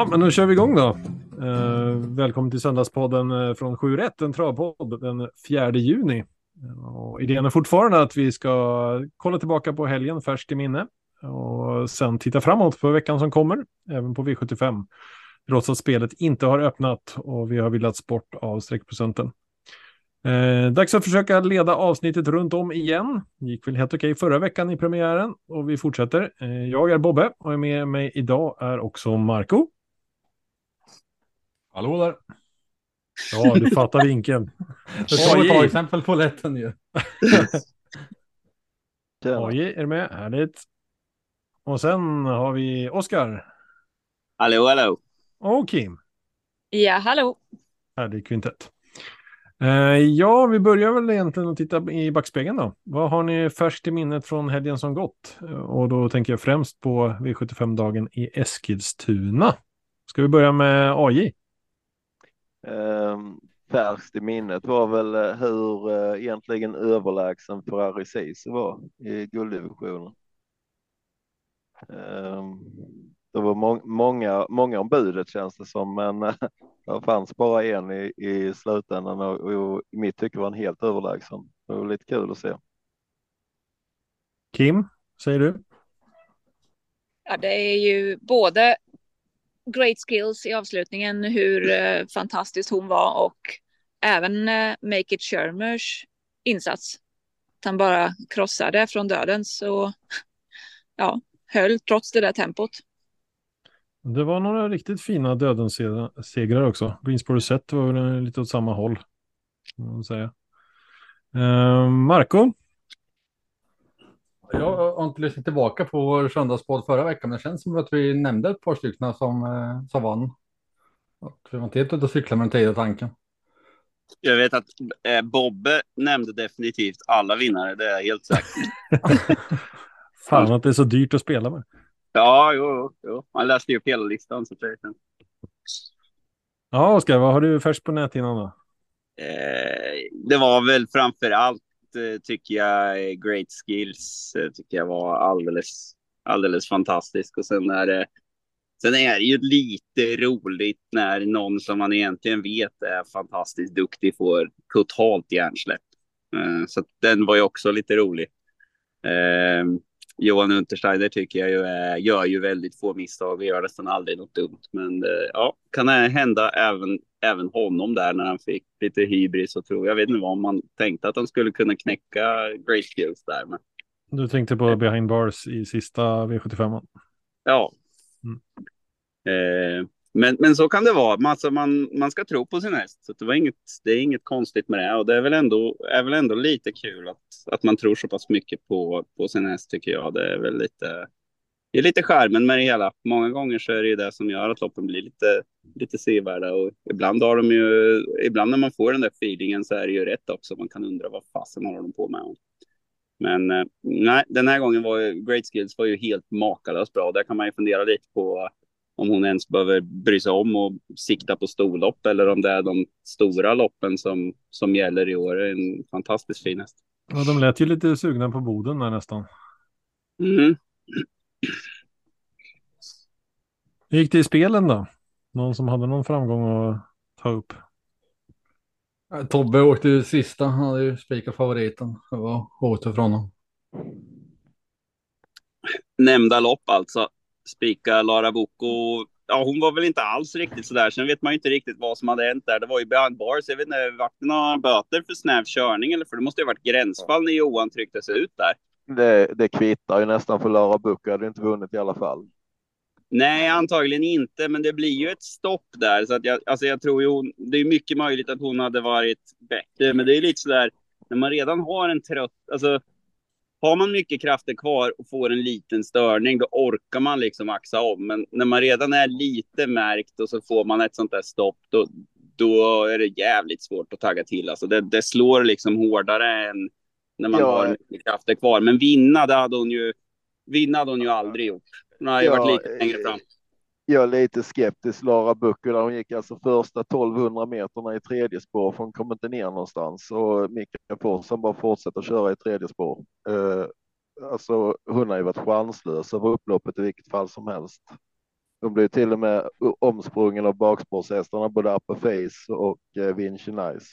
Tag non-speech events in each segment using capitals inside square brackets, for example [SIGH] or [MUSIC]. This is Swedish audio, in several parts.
Ja, men då kör vi igång då. Eh, välkommen till Söndagspodden eh, från 7 en travpodd den 4 juni. Och idén är fortfarande att vi ska kolla tillbaka på helgen färskt i minne och sen titta framåt på veckan som kommer, även på V75. Trots att spelet inte har öppnat och vi har villats bort av streckprocenten. Eh, dags att försöka leda avsnittet runt om igen. gick väl helt okej förra veckan i premiären och vi fortsätter. Eh, jag är Bobbe och är med mig idag är också Marco. Hallå där. Ja, du fattar vinkeln. Det tar ett tag exempel på lätten ju. [LAUGHS] Oj, är du med? Härligt. Och sen har vi Oskar. Hallå, hallå. Och Kim. Ja, hallå. Härlig kvintett. Eh, ja, vi börjar väl egentligen att titta i backspegeln då. Vad har ni färskt i minnet från helgen som gått? Och då tänker jag främst på V75-dagen i Eskilstuna. Ska vi börja med AJ? Um, färskt i minnet var väl eh, hur uh, egentligen överlägsen Ferrari Ceesay var i gulddivisionen. Um, det var må många, många om budet känns det som, men [LAUGHS] det fanns bara en i, i slutändan och, och i mitt tycke var han helt överlägsen. Det var lite kul att se. Kim, säger du? Ja, det är ju både great skills i avslutningen, hur eh, fantastiskt hon var och även eh, Make It Shermers insats. Att han bara krossade från döden så ja, höll trots det där tempot. Det var några riktigt fina dödens segrar också. Greensboro Set var väl lite åt samma håll. Säga. Eh, Marco? Jag har inte lyssnat tillbaka på vår söndagspodd förra veckan, men det känns som att vi nämnde ett par stycken som, eh, som vann. vi var inte helt ute och cykla med den tidiga tanken. Jag vet att eh, Bobbe nämnde definitivt alla vinnare, det är jag helt säker. [LAUGHS] Fan att det är så dyrt att spela med. Ja, jo, jo. man läste ju upp hela listan. Så det... Ja, Oskar, vad har du färskt på näthinnan då? Eh, det var väl framför allt, Eh, tycker jag, eh, Great Skills eh, tycker jag var alldeles, alldeles fantastisk. Och sen är det, sen är det ju lite roligt när någon som man egentligen vet är fantastiskt duktig får totalt hjärnsläpp. Så den var ju också lite rolig. Johan Untersteiner tycker jag ju är, gör ju väldigt få misstag och gör nästan aldrig något dumt. Men ja, kan det hända även, även honom där när han fick lite hybris och tror jag vet inte vad man tänkte att han skulle kunna knäcka Great Skills där. Men... Du tänkte på behind bars i sista V75. Ja. Mm. Eh, men, men så kan det vara. Man, alltså man, man ska tro på sin häst. Så det, var inget, det är inget konstigt med det. Och det är väl ändå, är väl ändå lite kul att, att man tror så pass mycket på, på sin häst tycker jag. Det är väl lite, det är lite skärmen med det hela. Många gånger så är det det som gör att loppen blir lite, lite sevärda. Och ibland, har de ju, ibland när man får den där feelingen så är det ju rätt också. Man kan undra vad fasen håller de på med. Men eh, nej, den här gången var ju Great Skills var ju helt makalöst bra. Där kan man ju fundera lite på om hon ens behöver bry sig om och sikta på storlopp eller om det är de stora loppen som, som gäller i år. En fantastiskt fin häst. Ja, de lät ju lite sugna på Boden där nästan. Mm. Hur gick det i spelen då? Någon som hade någon framgång att ta upp? Tobbe åkte ju sista. Han hade ju spikat favoriten. Det var hårt från honom. Nämnda lopp alltså spika Lara Boko. Ja, hon var väl inte alls riktigt så där. Sen vet man ju inte riktigt vad som hade hänt där. Det var ju behind bars. Jag vet inte, vart det några böter för snäv körning eller? För det måste ju ha varit gränsfall när Johan tryckte sig ut där. Det, det kvittar ju nästan för Lara Boko hade inte vunnit i alla fall. Nej, antagligen inte, men det blir ju ett stopp där. Så att jag, alltså jag tror ju hon, det är mycket möjligt att hon hade varit bättre, men det är lite sådär. när man redan har en trött, alltså har man mycket krafter kvar och får en liten störning, då orkar man liksom axa om. Men när man redan är lite märkt och så får man ett sånt där stopp, då, då är det jävligt svårt att tagga till. Alltså det, det slår liksom hårdare än när man ja. har mycket krafter kvar. Men vinna, det hade hon ju, vinna hade hon ju aldrig gjort. Hon har ju ja, varit lite längre fram jag är lite skeptisk. Lara Bucco där hon gick alltså första 1200 meterna i tredje spår, för hon kom inte ner någonstans och Mikael Forsson bara fortsätter köra i tredje spår. Uh, alltså hon har ju varit chanslös över upploppet i vilket fall som helst. De blev till och med omsprungen av bakspårshästarna, både Upper Face och eh, Vinci Nice.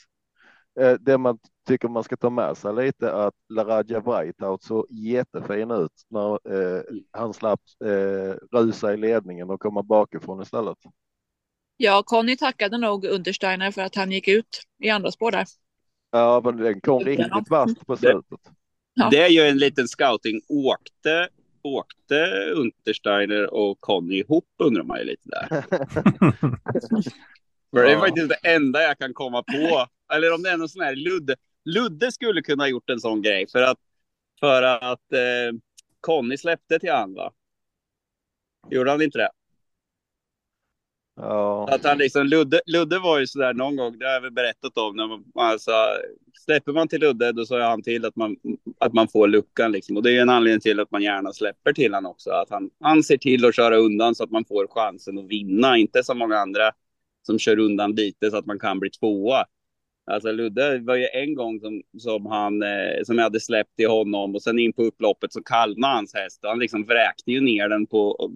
Eh, det man tycker man ska ta med sig lite är att Laradja Whiteout såg jättefin ut när eh, han slapp eh, rusa i ledningen och komma bakifrån istället. Ja, Conny tackade nog Untersteiner för att han gick ut i andra spår där. Ja, men den kom riktigt vasst på slutet. Ja. Det är ju en liten scouting. Åkte, åkte Untersteiner och Conny ihop undrar man ju lite där. [LAUGHS] För det är faktiskt det enda jag kan komma på. Eller om det är någon sån här Ludde. Ludde skulle kunna ha gjort en sån grej för att, för att eh, Conny släppte till han va? Gjorde han inte det? Ja. Att han liksom, Ludde, Ludde var ju sådär någon gång, det har jag väl berättat om, när man, alltså, släpper man till Ludde då sa han till att man, att man får luckan liksom. Och det är en anledning till att man gärna släpper till han också. Att han, han ser till att köra undan så att man får chansen att vinna, inte som många andra som kör undan lite så att man kan bli tvåa. Alltså Ludde var ju en gång som, som han eh, som jag hade släppt till honom och sen in på upploppet så kallnade hans häst och han liksom vräkte ju ner den på,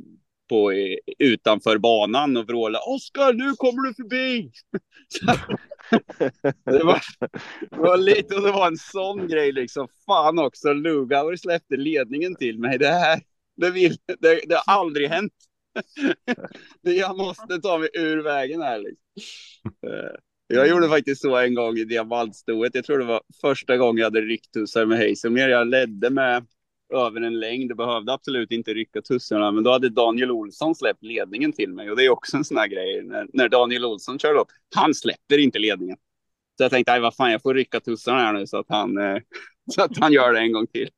på eh, utanför banan och vrålade Oskar nu kommer du förbi. [LAUGHS] det, var, det var lite och det var en sån grej liksom. Fan också Lugauer släppte ledningen till mig. Det här det, vill, det, det har aldrig hänt. [LAUGHS] jag måste ta mig ur vägen här. Liksom. Eh. Jag gjorde faktiskt så en gång i diamantstoet. Jag tror det var första gången jag hade ryckt tussar med Hazelmere. Jag ledde med över en längd och behövde absolut inte rycka tussarna. Men då hade Daniel Olsson släppt ledningen till mig. Och det är också en sån här grej. När, när Daniel Olsson kör upp, han släpper inte ledningen. Så jag tänkte, vad fan, jag får rycka tussarna här nu så att han, eh, [LAUGHS] så att han gör det en gång till.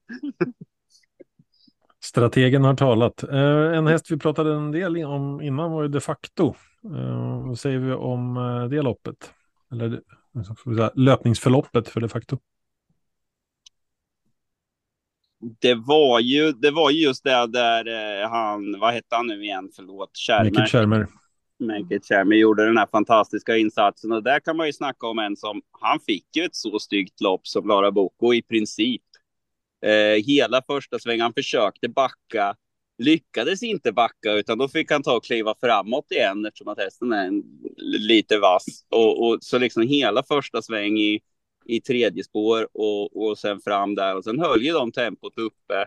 Strategen har talat. Eh, en häst vi pratade en del om innan var ju de facto. Eh, vad säger vi om eh, det loppet? Eller säga, löpningsförloppet för de facto. Det var ju, det var just det där eh, han, vad hette han nu igen, förlåt, Kärmer. Kärmer. Mäktigt Kärmer gjorde den här fantastiska insatsen och där kan man ju snacka om en som, han fick ju ett så styggt lopp som Lara Boko i princip. Eh, hela första svängen, han försökte backa, lyckades inte backa utan då fick han ta och kliva framåt igen eftersom att hästen är en, lite vass. Och, och, så liksom hela första sväng i, i tredje spår och, och sen fram där och sen höll ju de tempot uppe.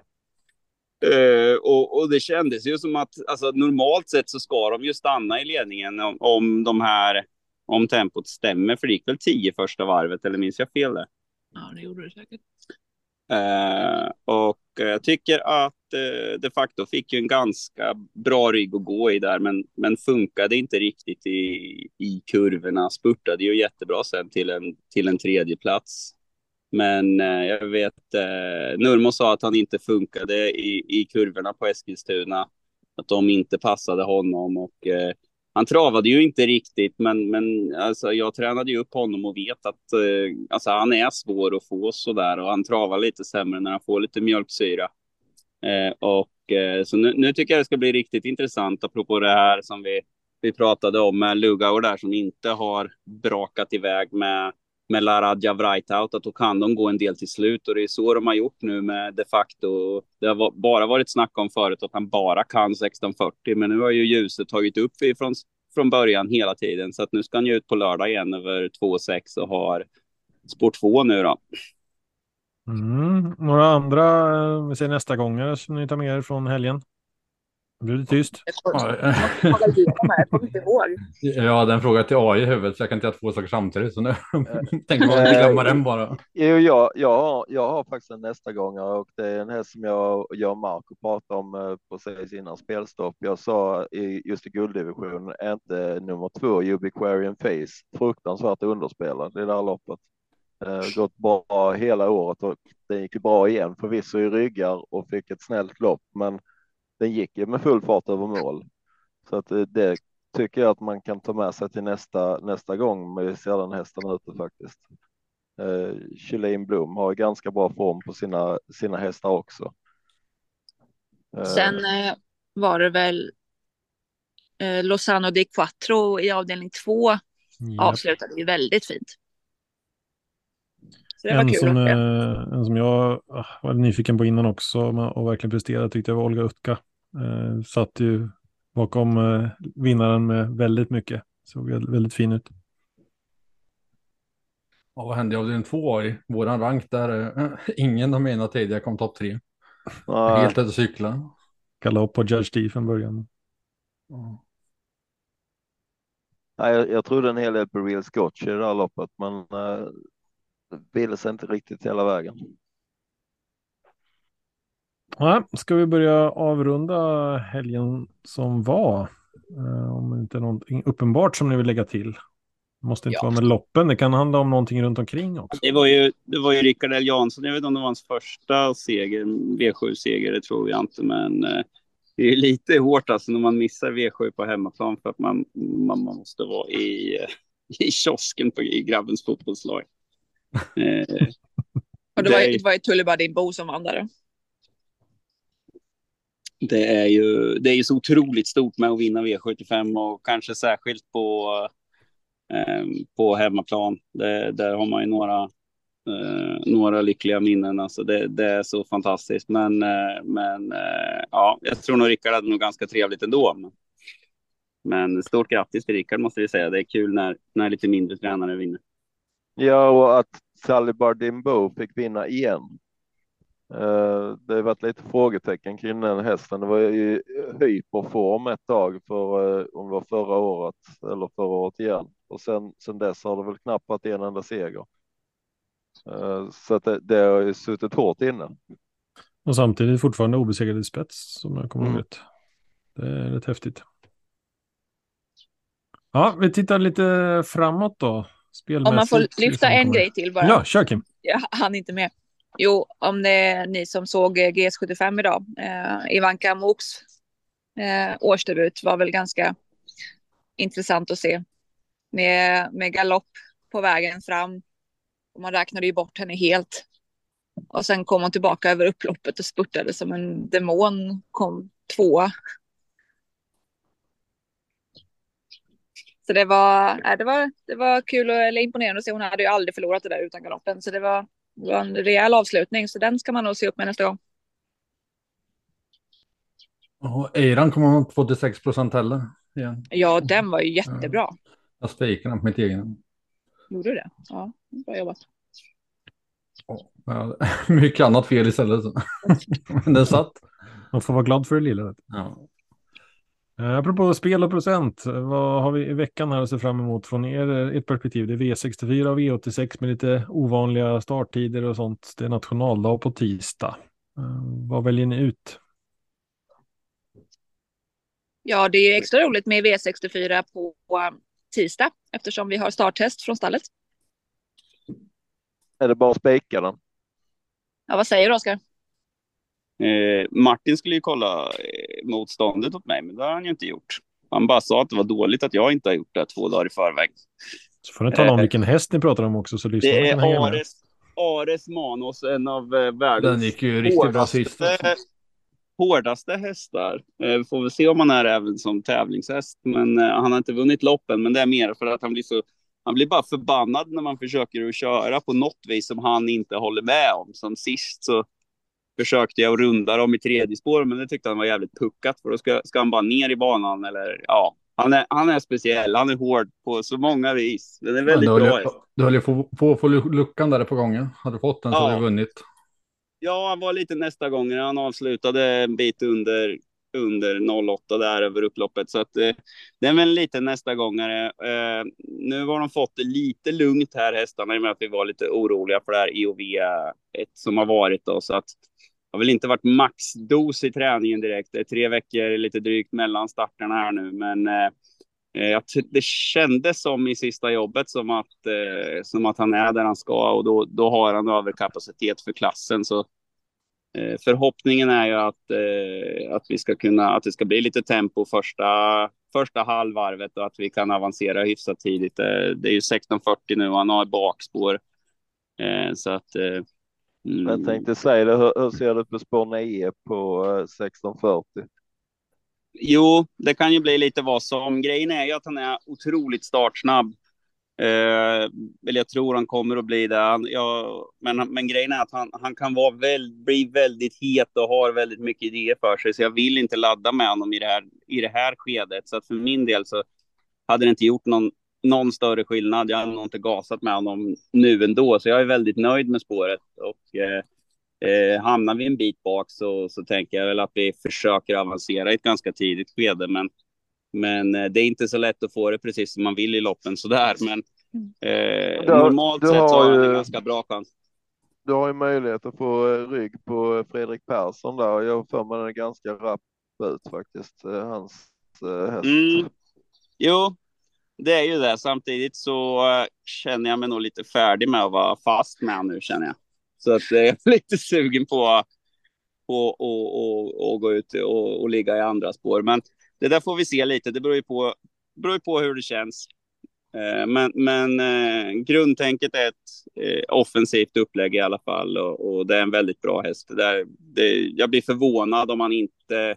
Uh, och, och, det kändes ju som att alltså, normalt sett så ska de ju stanna i ledningen om, om de här om tempot stämmer för det gick väl tio första varvet eller minns jag fel där? Ja, det gjorde det säkert. Eh, och jag tycker att eh, de facto fick ju en ganska bra rygg att gå i där, men, men funkade inte riktigt i, i kurvorna. Spurtade ju jättebra sen till en, till en tredje plats. Men eh, jag vet, eh, Nurmo sa att han inte funkade i, i kurvorna på Eskilstuna. Att de inte passade honom och han travade ju inte riktigt, men, men alltså, jag tränade ju upp honom och vet att eh, alltså, han är svår att få sådär och han travar lite sämre när han får lite mjölksyra. Eh, och eh, så nu, nu, tycker jag det ska bli riktigt intressant apropå det här som vi, vi pratade om med Lugauer där som inte har brakat iväg med med Laradja Vrajtaut att då kan de gå en del till slut och det är så de har gjort nu med de facto. Det har bara varit snack om förut att han bara kan 1640, men nu har ju ljuset tagit upp ifrån från början hela tiden så att nu ska han ju ut på lördag igen över 2,6 och har spår 2 nu då. Mm. Några andra, eh, vi ser nästa gånger som ni tar med er från helgen? Blir det tyst? Ja, den frågar till AI i huvudet så jag kan inte ha två saker samtidigt. Så nu [LAUGHS] tänker man inte glömma den bara. Jo, jag, jag, har, jag har faktiskt en nästa gång och det är en häst som jag, jag och Marco pratade om eh, precis innan spelstopp. Jag sa i, just i gulddivisionen, är inte nummer två Ubiquarian Face fruktansvärt underspelad i det här loppet. Eh, gått bra hela året och det gick bra igen förvisso i ryggar och fick ett snällt lopp, men den gick ju med full fart över mål. Så att det, det tycker jag att man kan ta med sig till nästa, nästa gång vi ser den hästen ute faktiskt. Eh, Blom har ganska bra form på sina, sina hästar också. Eh. Sen eh, var det väl eh, Lozano di Quattro i avdelning två yep. avslutade ju väldigt fint. en, som, eh, en som jag ah, var nyfiken på innan också och verkligen presterade tyckte jag var Olga Utka. Eh, satt ju bakom eh, vinnaren med väldigt mycket. Såg väldigt fin ut. Ja, vad hände i avdelning två i våran rank där? Eh, [LAUGHS] ingen av mina tidigare kom topp tre. Ja, Helt ute och cykla. Galopp på Judge D från början. Ja. nej, jag, jag trodde en hel del på Real Scotch i det där loppet, men det ville sig inte riktigt hela vägen. Ja, ska vi börja avrunda helgen som var? Eh, om det inte är någonting uppenbart som ni vill lägga till. Det måste inte Ja. vara med loppen, det kan handla om någonting runt omkring också. Det var ju, det var ju Rickard L Jansson, jag vet inte om det var hans första seger, V7-seger, det tror jag inte, men eh, det är ju lite hårt alltså när man missar V7 på hemmaplan för att man, man, måste vara i, eh, [LAUGHS] i kiosken på, i grabbens fotbollslag. [LAUGHS] Eh, Och det var, Det- var ju Tullibardin-Bo som vann där det, är ju, det är ju så otroligt stort med att vinna V75 och kanske särskilt på, eh, på hemmaplan. Det, där har man ju några, eh, några lyckliga minnen. Alltså det, det är så fantastiskt. Men, eh, men eh, ja, jag tror nog Rickard hade nog ganska trevligt ändå. Men, men stort grattis till Rickard måste vi säga. Det är kul när, när lite mindre tränare vinner. Ja, och att Sally Bardimbo fick vinna igen. Eh, Det har varit lite frågetecken kring den hästen. Det var ju hyperform ett tag för eh, om det var förra året eller förra året igen. Och sen, sen dess har det väl knappt varit en enda seger. Eh, Så att det, det har ju suttit hårt inne. Och samtidigt fortfarande obesegrad i spets, som jag kommer ihåg Mm. rätt. Det är rätt häftigt. Ja, vi tittar lite framåt då. Spelmässigt. Om man får lyfta liksom en grej till bara. Ja, kör Kim. Jag hann inte med. Jo, om det är ni som såg eh, GS75 idag. Eh, Ivanka Moks eh, årsdebut var väl ganska intressant att se. Med, med galopp på vägen fram. Och man räknade ju bort henne helt. Och sen kom hon tillbaka över upploppet och spurtade som en demon. Kom tvåa. Så det var, nej, det var, det var kul och eller imponerande att se. Hon hade ju aldrig förlorat det där utan galoppen. Så det var, var en rejäl avslutning. Så den ska man nog se upp med nästa gång. Och Eiran kommer man inte få till 6 procent heller. Igen. Ja, den var ju jättebra. Jag spikar den på mitt egen. Gjorde du det? Ja, bra jobbat. Ja, [LAUGHS] mycket annat fel istället. [LAUGHS] Men den satt. Man får vara glad för det lilla. Ja. Eh, Apropå spel och procent, eh, vad har vi i veckan här att se fram emot från er, ert perspektiv? Det är V64 och V86 med lite ovanliga starttider och sånt. Det är nationaldag på tisdag. Eh, Vad väljer ni ut? Ja, det är extra roligt med V64 på eh, tisdag eftersom vi har starttest från stallet. Är det bara att spika den? Ja, vad säger du Oskar? Eh, Martin skulle ju kolla eh, motståndet åt mig, men det har han ju inte gjort. Han bara sa att det var dåligt att jag inte har gjort det två dagar i förväg. Så får ni tala om Eh, vilken häst ni pratar om också så Det är. Ares, Ares Manos, en av eh, världens Den gick ju riktigt bra sist. hårdaste, hårdaste hästar. Eh, Vi får väl se om han är även som tävlingshäst. Men eh, han har inte vunnit loppen, men det är mer för att han blir så han blir bara förbannad när man försöker att köra på något vis som han inte håller med om. Som sist så försökte jag runda dem i tredje spår, men det tyckte han var jävligt puckat. För då ska, ska han bara ner i banan eller ja. Han är, han är speciell, han är hård på så många vis. Den är väldigt du höll bra ju- häst. Du höll ju på att få luckan där på gången. Hade du fått den så Ja. hade du vunnit. Ja, han var lite nästa gång. Han avslutade en bit under, under 08 där över upploppet. Så att, eh, det är väl lite nästa gångare. Eh, nu har de fått det lite lugnt här hästarna i och med att vi var lite oroliga för det här IOV 1 som har varit. Då, så att det har väl inte varit maxdos i träningen direkt. Det är tre veckor lite drygt mellan starterna här nu. Men eh, eh jag det kändes som i sista jobbet som att, eh, som att han är där han ska och då, då har han överkapacitet för klassen. Så förhoppningen är ju att, eh, att vi ska kunna, att det ska bli lite tempo första, första halvvarvet och att vi kan avancera hyfsat tidigt. Eh, det är ju 16.40 nu och han har bakspår. Eh, så att eh, mm, Jag tänkte säga det, hur, hur ser ut på spår 9 på eh, 1640? Jo, det kan ju bli lite vad som. Grejen är ju att han är otroligt startsnabb. Eh, eller jag tror han kommer att bli det. Han, ja, men, men grejen är att han, han kan vara väl, bli väldigt het och har väldigt mycket idéer för sig. Så jag vill inte ladda med honom i det här, i det här skedet. Så att för min del så hade det inte gjort någon, någon större skillnad. Jag hade nog inte gasat med honom nu ändå. Så jag är väldigt nöjd med spåret. Och eh, eh, hamnar vi en bit bak så, så tänker jag väl att vi försöker avancera i ett ganska tidigt skede. Men men eh, det är inte så lätt att få det precis som man vill i loppen sådär. Men eh, Du- normalt du sett så har har han ju- en ganska bra chans. Du har ju möjlighet att få eh, rygg på Fredrik Persson där. Jag har för mig den är ganska rapp ut faktiskt. eh, Hans eh, häst. Mm. Jo, det är ju det. Samtidigt så eh, känner jag mig nog lite färdig med att vara fast med nu känner jag. Så att eh, [LAUGHS] jag är lite sugen på att och, och gå ut och, och ligga i andra spår. Men det där får vi se lite. Det beror ju på, beror ju på hur det känns. Eh, Men, men eh, grundtänket är ett eh, offensivt upplägg i alla fall och, och det är en väldigt bra häst. Det där, det, jag blir förvånad om han inte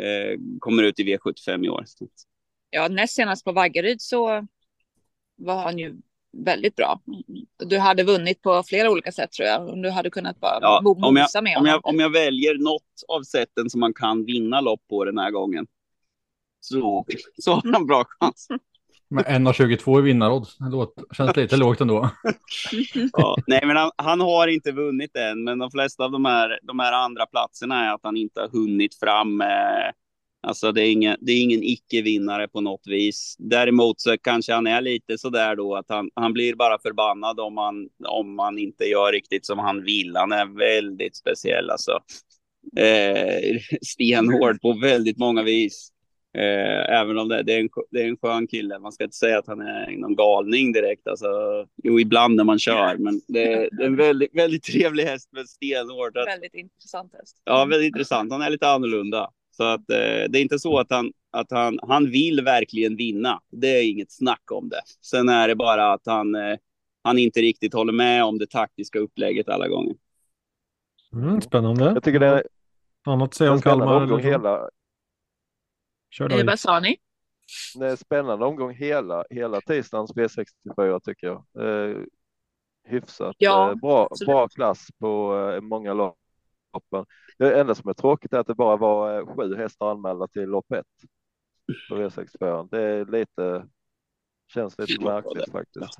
eh, kommer ut i V75 i år. Ja, näst senast på Vaggeryd så var han ju väldigt bra. Du hade vunnit på flera olika sätt tror jag. Om du hade kunnat bara Ja, om jag- med Om jag, om jag väljer något av sätten som man kan vinna lopp på den här gången så, så har han bra chans. Men 1,22 i vinnarodds. Det känns lite [LAUGHS] lågt ändå. Ja, nej, men han, han har inte vunnit än, men de flesta av de här, de här andra platserna är att han inte har hunnit fram. Eh, alltså det är, ingen, det är ingen icke-vinnare på något vis. Däremot så kanske han är lite så där då att han, han blir bara förbannad om man, om man inte gör riktigt som han vill. Han är väldigt speciell alltså. Eh, [LAUGHS] stenhård på väldigt många vis. Eh, även om det, det, är en, det är en skön kille. Man ska inte säga att han är någon galning direkt. Alltså, jo, ibland när man kör. Men det, det är en väldigt, väldigt trevlig häst med stenhårt. Att, Väldigt intressant häst. ja, väldigt intressant. Han är lite annorlunda. Så att, eh, det är inte så att, han, att han, han vill verkligen vinna. Det är inget snack om det. Sen är det bara att han, eh, han inte riktigt håller med om det taktiska upplägget alla gånger. Mm, spännande. Jag tycker det är Annat att säga om Kalmar? Eller hela, Kör Eh, David. vad sa ni? det är en spännande omgång hela, hela tisdagens V64 tycker jag. Eh, hyfsat Ja, eh, bra, absolut. bra klass på eh, många loppen. Det enda som är tråkigt är att det bara var eh, sju hästar anmälda till lopp ett på V64. Det är lite, känns lite märkligt faktiskt.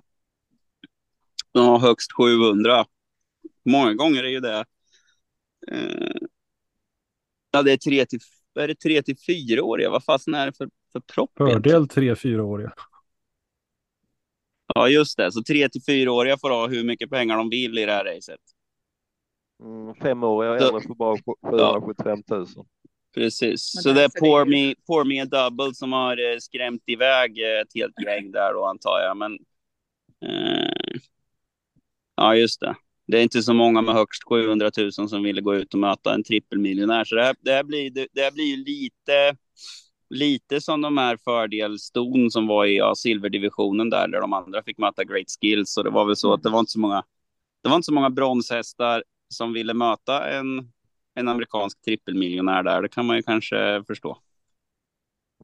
Ja, högst 700. Många gånger är ju det. Eh, ja, det är tre till, är det tre till fyra år. Vad fasen är det för, för propp? Fördel 3-4-åriga. Ja, just det. Så tre till fyra åriga får ha hur mycket pengar de vill i det här racet. Mm, femåriga äldre får bara 775 000. Precis. Men Så det- är så det Me, Pour Me a Double som har eh, skrämt iväg eh, ett helt gäng där då antar jag. Men eh, ja, just det. Det är inte så många med högst 700 000 som ville gå ut och möta en trippelmiljonär. Så det här, det här blir, det, det här blir lite, lite som de här fördelston som var i ja, silverdivisionen där, där de andra fick möta Great Skills. Så det var väl så att det var inte så många, det var inte så många bronshästar som ville möta en, en amerikansk trippelmiljonär där. Det kan man ju kanske förstå.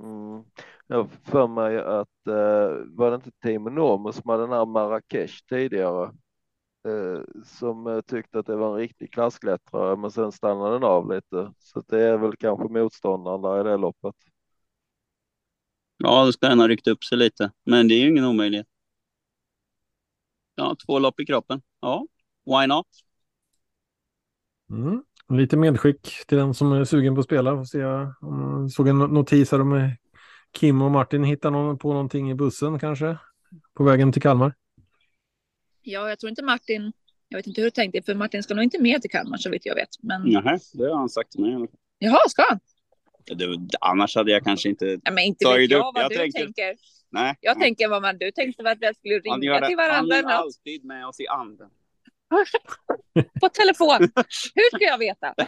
Mm. Jag har för mig att eh, var det inte Timo Normo som hade den här Marrakesh tidigare som eh, tyckte att det var en riktig klassklättrare men sen stannade den av lite så det är väl kanske motståndaren där i det loppet. Ja, då ska den ha ryckt upp sig lite. Men det är ju ingen omöjlighet. Ja, två lopp i kroppen. Ja, why not? Mm. Lite medskick till den som är sugen på att spela. Får se om jag såg en notis här om eh, Kim och Martin hittar någon på någonting i bussen kanske. På vägen till Kalmar. Ja, jag tror inte Martin. Jag vet inte hur du tänkte, för Martin ska nog inte med till Kalmar så vitt jag vet. Men Nej, det har han sagt till mig. jaha, ska han? Det, annars hade jag kanske inte... Nej, men inte Tagit jag upp, vad jag du tänker- tänker. Nej. Jag tänker vad man, du tänkte väl att vi skulle han ringa gör det- till Han varandra är eller något alltid med oss i anden. [LAUGHS] på telefon. Hur ska jag veta? [LAUGHS]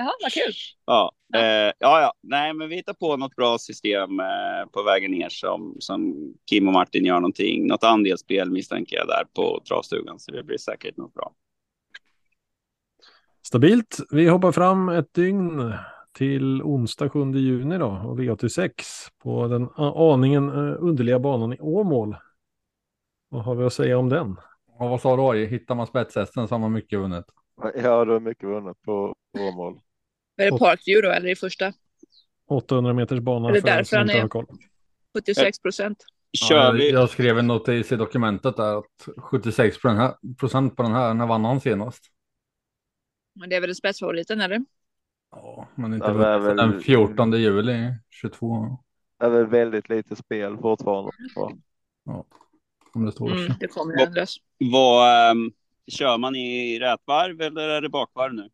Jaha, vad kul. Ja, eh, ja, ja. Nej, men vi hittar på något bra system eh, på vägen ner som, som Kim och Martin gör någonting. Något andelsspel misstänker jag där på travstugan, så det blir säkert något bra. Stabilt. Vi hoppar fram ett dygn till onsdag 7 juni då och V86 på den aningen eh, underliga banan i Åmål. Vad har vi att säga om den? Och vad sa du? Hittar man spetshästen så har man mycket vunnet. Ja, då är mycket vunnet på Åmål. Är det Parkview då eller i första? 800 meters bana Är det därför han är- har koll. 76 procent. Kör vi? Jag skrev en notis i dokumentet där att 76 på den här, procent på den här. När vann han senast? Men det är väl spetsfavoriten eller? Ja, men inte Ja, väl- den 14 juli 22. Det är väl väldigt lite spel fortfarande. Ja, om det står. Mm, det kommer Vad- ändras. Vad, ehm, kör man i rätvarv eller är det bakvarv nu?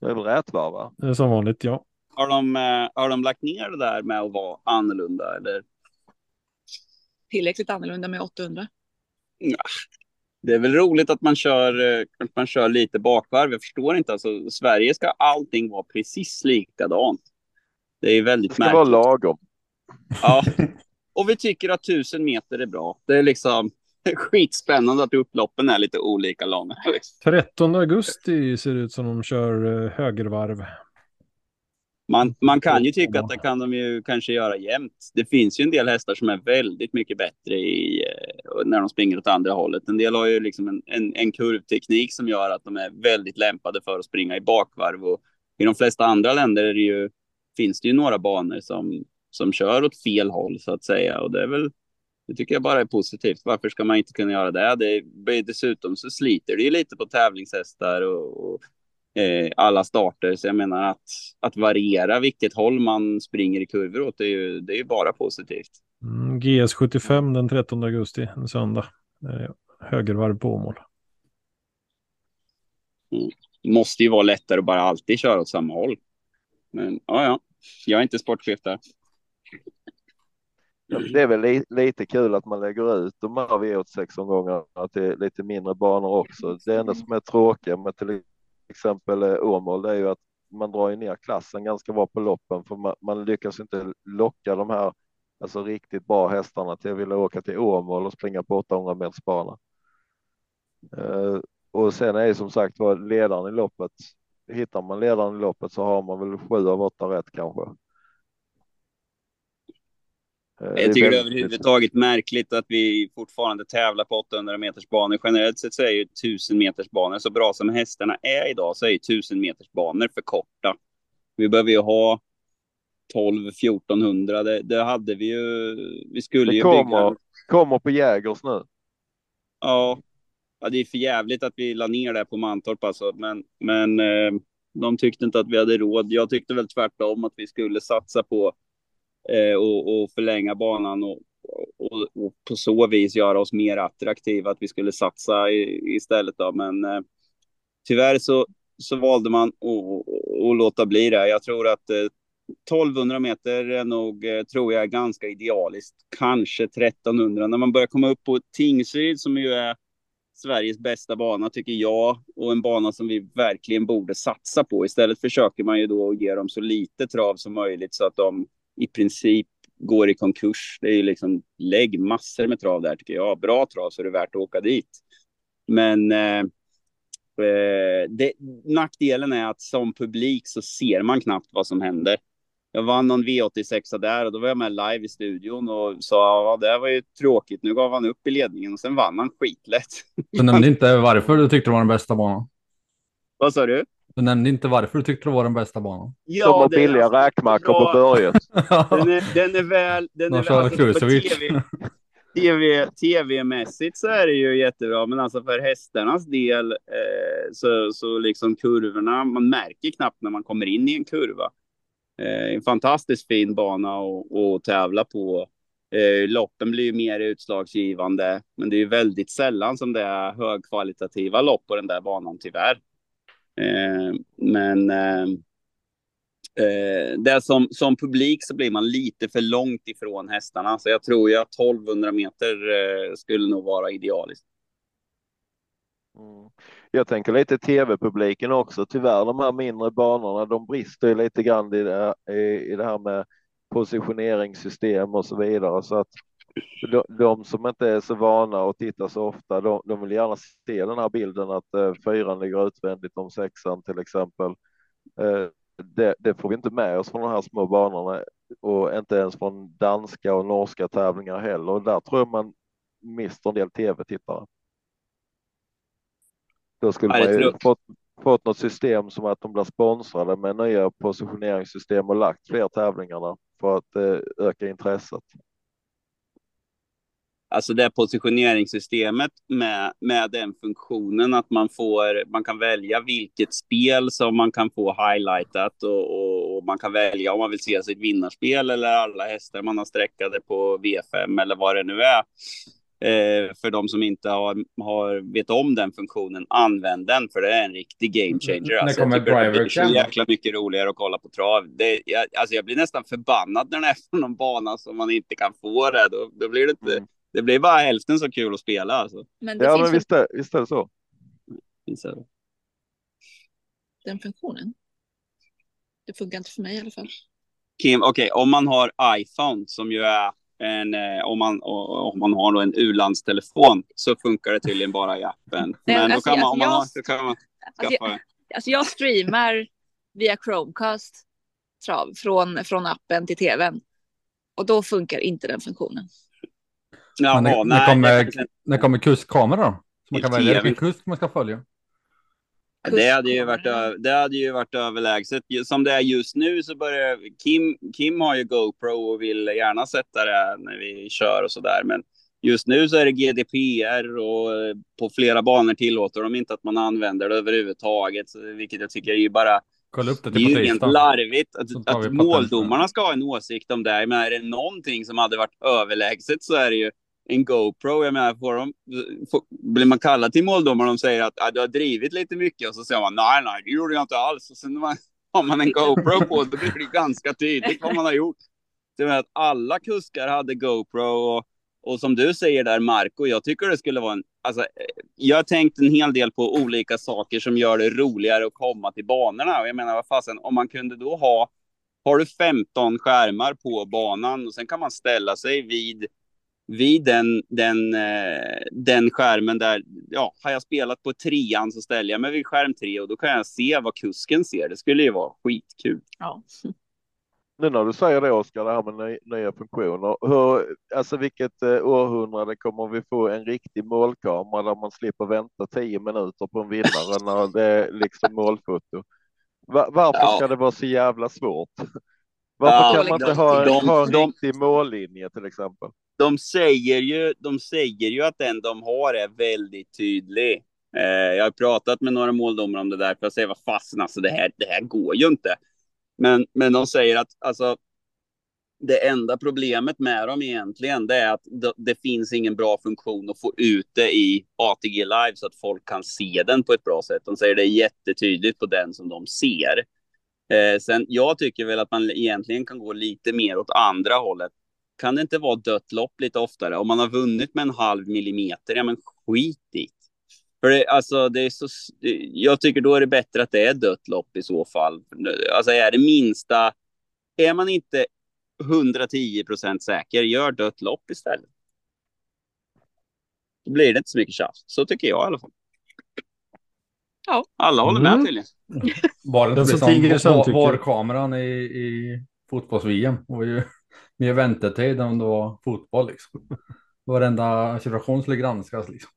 Det är väl rätt va? va? Det är Som vanligt, ja. Har de, eh, har de lagt ner det där med att vara annorlunda? Eller? Tillräckligt annorlunda med 800. Det är väl roligt att man kör, eh, att man kör lite bakvarv. Jag förstår inte. Alltså, Sverige ska allting vara precis likadant. Det är Det väldigt ska märkligt. vara lagom. Ja. [LAUGHS] Och vi tycker att tusen meter är bra. Det är liksom [LAUGHS] skitspännande att upploppen är lite olika långa. 13 augusti ser det ut som de kör eh, högervarv. Man, man kan ju tycka att det kan de ju kanske göra jämt. Det finns ju en del hästar som är väldigt mycket bättre i, eh, när de springer åt andra hållet. En del har ju liksom en, en, en kurvteknik som gör att de är väldigt lämpade för att springa i bakvarv. Och I de flesta andra länder är det ju, finns det ju några banor som, som kör åt fel håll så att säga. Och det är väl, det tycker jag bara är positivt. Varför ska man inte kunna göra det? det dessutom så sliter det ju lite på tävlingshästar och, och eh, alla starter. Så jag menar att, att variera vilket håll man springer i kurvor åt, det är ju, det är ju bara positivt. Mm, GS75 den 13 augusti, en söndag. Eh, högervarv på Åmål. Det måste ju vara lättare att bara alltid köra åt samma håll. Men ja, ja, jag är inte sportchef där. Det är väl li lite kul att man lägger ut de här V86-omgångarna till lite mindre banor också. Det enda som är tråkiga med till exempel eh, Åmål det är ju att man drar ju ner klassen ganska bra på loppen för man, man lyckas inte locka de här alltså riktigt bra hästarna till att vilja åka till Åmål och springa på 800 meters bana. Eh, och sen är det som sagt var ledaren i loppet. Hittar man ledaren i loppet så har man väl sju av åtta rätt kanske. Eh, Jag tycker det är överhuvudtaget märkligt att vi fortfarande tävlar på 800 meters banor. Generellt sett så är ju 1000 meters banor så bra som hästarna är idag så är ju 1000 meters banor för korta. Vi behöver ju ha 12 1400. Det, det hade vi ju. Vi skulle Det ju kommer, bygga. kommer på Jägers nu. Ja, ja, det är för jävligt att vi la ner det på Mantorp alltså. Men, men eh, de tyckte inte att vi hade råd. Jag tyckte väl tvärtom att vi skulle satsa på Eh, och, och förlänga banan och, och, och på så vis göra oss mer attraktiva. Att vi skulle satsa i, istället då. Men eh, tyvärr så, så valde man att, låta bli det. Jag tror att eh, 1200 meter är nog, eh, tror jag, ganska idealiskt. Kanske 1300. När man börjar komma upp på Tingsryd som ju är Sveriges bästa bana tycker jag och en bana som vi verkligen borde satsa på. Istället försöker man ju då ge dem så lite trav som möjligt så att de i princip går i konkurs. Det är ju liksom lägg massor med trav där tycker jag. Bra trav så är det värt att åka dit. Men eh, eh, det, nackdelen är att som publik så ser man knappt vad som händer. Jag vann någon V86 där och då var jag med live i studion och sa ja, det var ju tråkigt. Nu gav han upp i ledningen och sen vann han skitlätt. Du nämnde [LAUGHS] inte varför du tyckte det var den bästa banan. Vad sa du? Du nämnde inte varför du tyckte det var den bästa banan. Som har det- billiga räkmackor på Ja. Börje. [LAUGHS] Den är, den är väl... Den De är väl alltså, på. TV, TV, TV-mässigt så är det ju jättebra, men alltså för hästarnas del eh, så, så liksom kurvorna, man märker knappt när man kommer in i en kurva. Eh, en fantastiskt fin bana att att tävla på. Eh, loppen blir ju mer utslagsgivande, men det är ju väldigt sällan som det är högkvalitativa lopp på den där banan tyvärr. Eh, men eh, eh, det som, som publik så blir man lite för långt ifrån hästarna. Så jag tror ju att 1200 meter eh, skulle nog vara idealiskt. Mm. Jag tänker lite tv-publiken också. Tyvärr de här mindre banorna, de brister ju lite grann i det, i, i det här med positioneringssystem och så vidare. Så att de, de som inte är så vana och tittar så ofta, de, de vill gärna se den här bilden att eh, fyran ligger utvändigt om sexan till exempel. Eh, det, det får vi inte med oss från de här små banorna och inte ens från danska och norska tävlingar heller. Och där tror jag man mister en del tv-tittare. Då skulle Ja, man ju fått, fått något system som att de blir sponsrade med nya positioneringssystem och lagt fler tävlingar där för att eh, öka intresset. Alltså det positioneringssystemet med, med den funktionen att man får, man kan välja vilket spel som man kan få highlightat och, och, och man kan välja om man vill se sitt vinnarspel eller alla hästar man har sträckade på V5 eller vad det nu är. Eh, för de som inte har, har vet om den funktionen, använd den för det är en riktig game changer. Alltså, det blir så jäkla mycket roligare att kolla på trav. Det, jag, alltså jag blir nästan förbannad när det är från [LAUGHS] någon bana som man inte kan få det. Då, då blir det inte, Mm. Det blir bara hälften så kul att spela. Alltså. Men det Ja, men visst är, visst är det så. Den funktionen. Det funkar inte för mig i alla fall. Kim, okej, om man har iPhone som ju är en, eh, om, man, om man har då en u-landstelefon så funkar det tydligen bara i appen. Nej, Men då alltså, kan man, alltså, om man jag- har, så kan man Alltså, skaffa jag, alltså jag streamar via Chromecast trav från, från appen till tvn. Och då funkar inte den funktionen. Jaha, när, när, nej, det kommer, inte- när kommer kustkamera då? Så man kan välja vilken kust man ska följa. Det hade, ju varit, det hade ju varit överlägset. Som det är just nu så börjar Kim, Kim har ju GoPro och vill gärna sätta det när vi kör och så där. Men just nu så är det GDPR och eh, på flera banor tillåter de inte att man använder det överhuvudtaget. Vilket jag tycker är ju bara Kolla upp det Det är ju rent larvigt att, att måldomarna ska ha en åsikt om det. Men är det någonting som hade varit överlägset så är det ju en GoPro. Jag menar, får de, får, blir man kallad till måldomaren och de säger att ah, du har drivit lite mycket och så säger man nej, nej, det gjorde jag inte alls. Och sen när man, [LAUGHS] har man en GoPro på då blir det ganska tydligt vad man har gjort. Det jag menar att alla kuskar hade GoPro och, och som du säger där, Marco, jag tycker det skulle vara en... Alltså, eh, jag har tänkt en hel del på olika saker som gör det roligare att komma till banorna. Och jag menar, vad fasen, om man kunde då ha... Har du 15 skärmar på banan och sen kan man ställa sig vid, vid den, den, eh, den skärmen där... Ja, har jag spelat på trean så ställer jag mig vid skärm tre och då kan jag se vad kusken ser. Det skulle ju vara skitkul. Ja. Nu när du säger det Oskar, det här med ny, nya funktioner. Hur, alltså vilket eh, århundrade kommer vi få en riktig målkamera där man slipper vänta tio minuter på en vinnare när det är liksom målfoto? Va, varför Ja. ska det vara så jävla svårt? Varför Ja, kan man de- inte ha, de- ha en riktig mållinje till exempel? de säger ju, de säger ju att den de har är väldigt tydlig. Eh, jag har pratat med några måldomare om det där, för jag säger vad fasen, alltså det här, det här går ju inte. Men, men de säger att alltså, det enda problemet med dem egentligen, det är att det, det finns ingen bra funktion att få ut det i ATG Live så att folk kan se den på ett bra sätt. De säger det är jättetydligt på den som de ser. Eh, sen, jag tycker väl att man egentligen kan gå lite mer åt andra hållet kan det inte vara dött lopp lite oftare? Om man har vunnit med en halv millimeter, ja men skit dit. För det, alltså, det är så, jag tycker då är det bättre att det är dött lopp i så fall. Alltså är det minsta, är man inte 110 procent säker, gör dött lopp istället. Då blir det inte så mycket tjafs. Så tycker jag i alla fall. Ja. Alla håller med Mm. tydligen. [LAUGHS] Bara det inte som var-. VAR-kameran i, i fotbolls-VM. Var ju [LAUGHS] mer väntetid än det var fotboll liksom. Varenda situation skulle granskas liksom.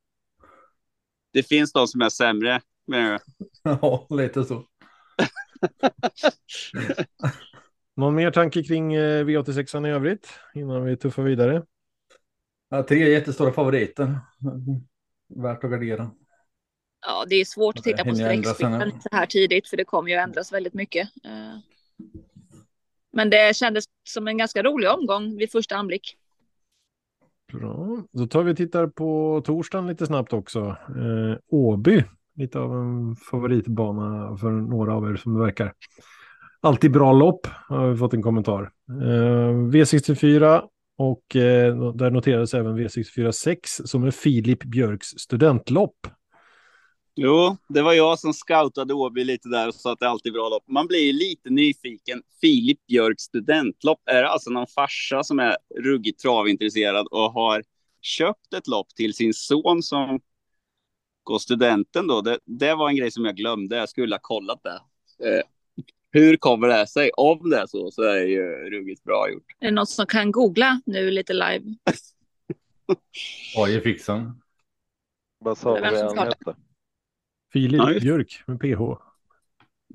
Det finns de som är sämre. Men, [LAUGHS] Ja, lite så. Någon mer tanke kring eh, V86 i övrigt innan vi tuffar vidare? Ja, tre jättestora favoriter. Värt att gardera. Ja, det är svårt att titta på streckspelen så här tidigt för det kommer ju ändras väldigt mycket. Eh, Men det kändes som en ganska rolig omgång vid första anblick. Bra, då tar vi och tittar på torsdagen lite snabbt också. Eh, Åby, lite av en favoritbana för några av er som det verkar. Alltid bra lopp, har vi fått en kommentar. Eh, V64 och eh, där noterades även V64 6 som är Filip Björks studentlopp. Jo, det var jag som scoutade Åby lite där och sa att det alltid är bra lopp. Man blir ju lite nyfiken. Filip Björks studentlopp. Är det alltså någon farsa som är ruggigt travintresserad och har köpt ett lopp till sin son som går studenten då? Det, det var en grej som jag glömde. Jag skulle ha kollat det. Eh, hur kommer det sig? Om det är så, så är det ju ruggigt bra gjort. Är det något som kan googla nu lite live? [LAUGHS] Oj, fixen. Vad sa du som han hette? Filip Ja, just- Björk med PH.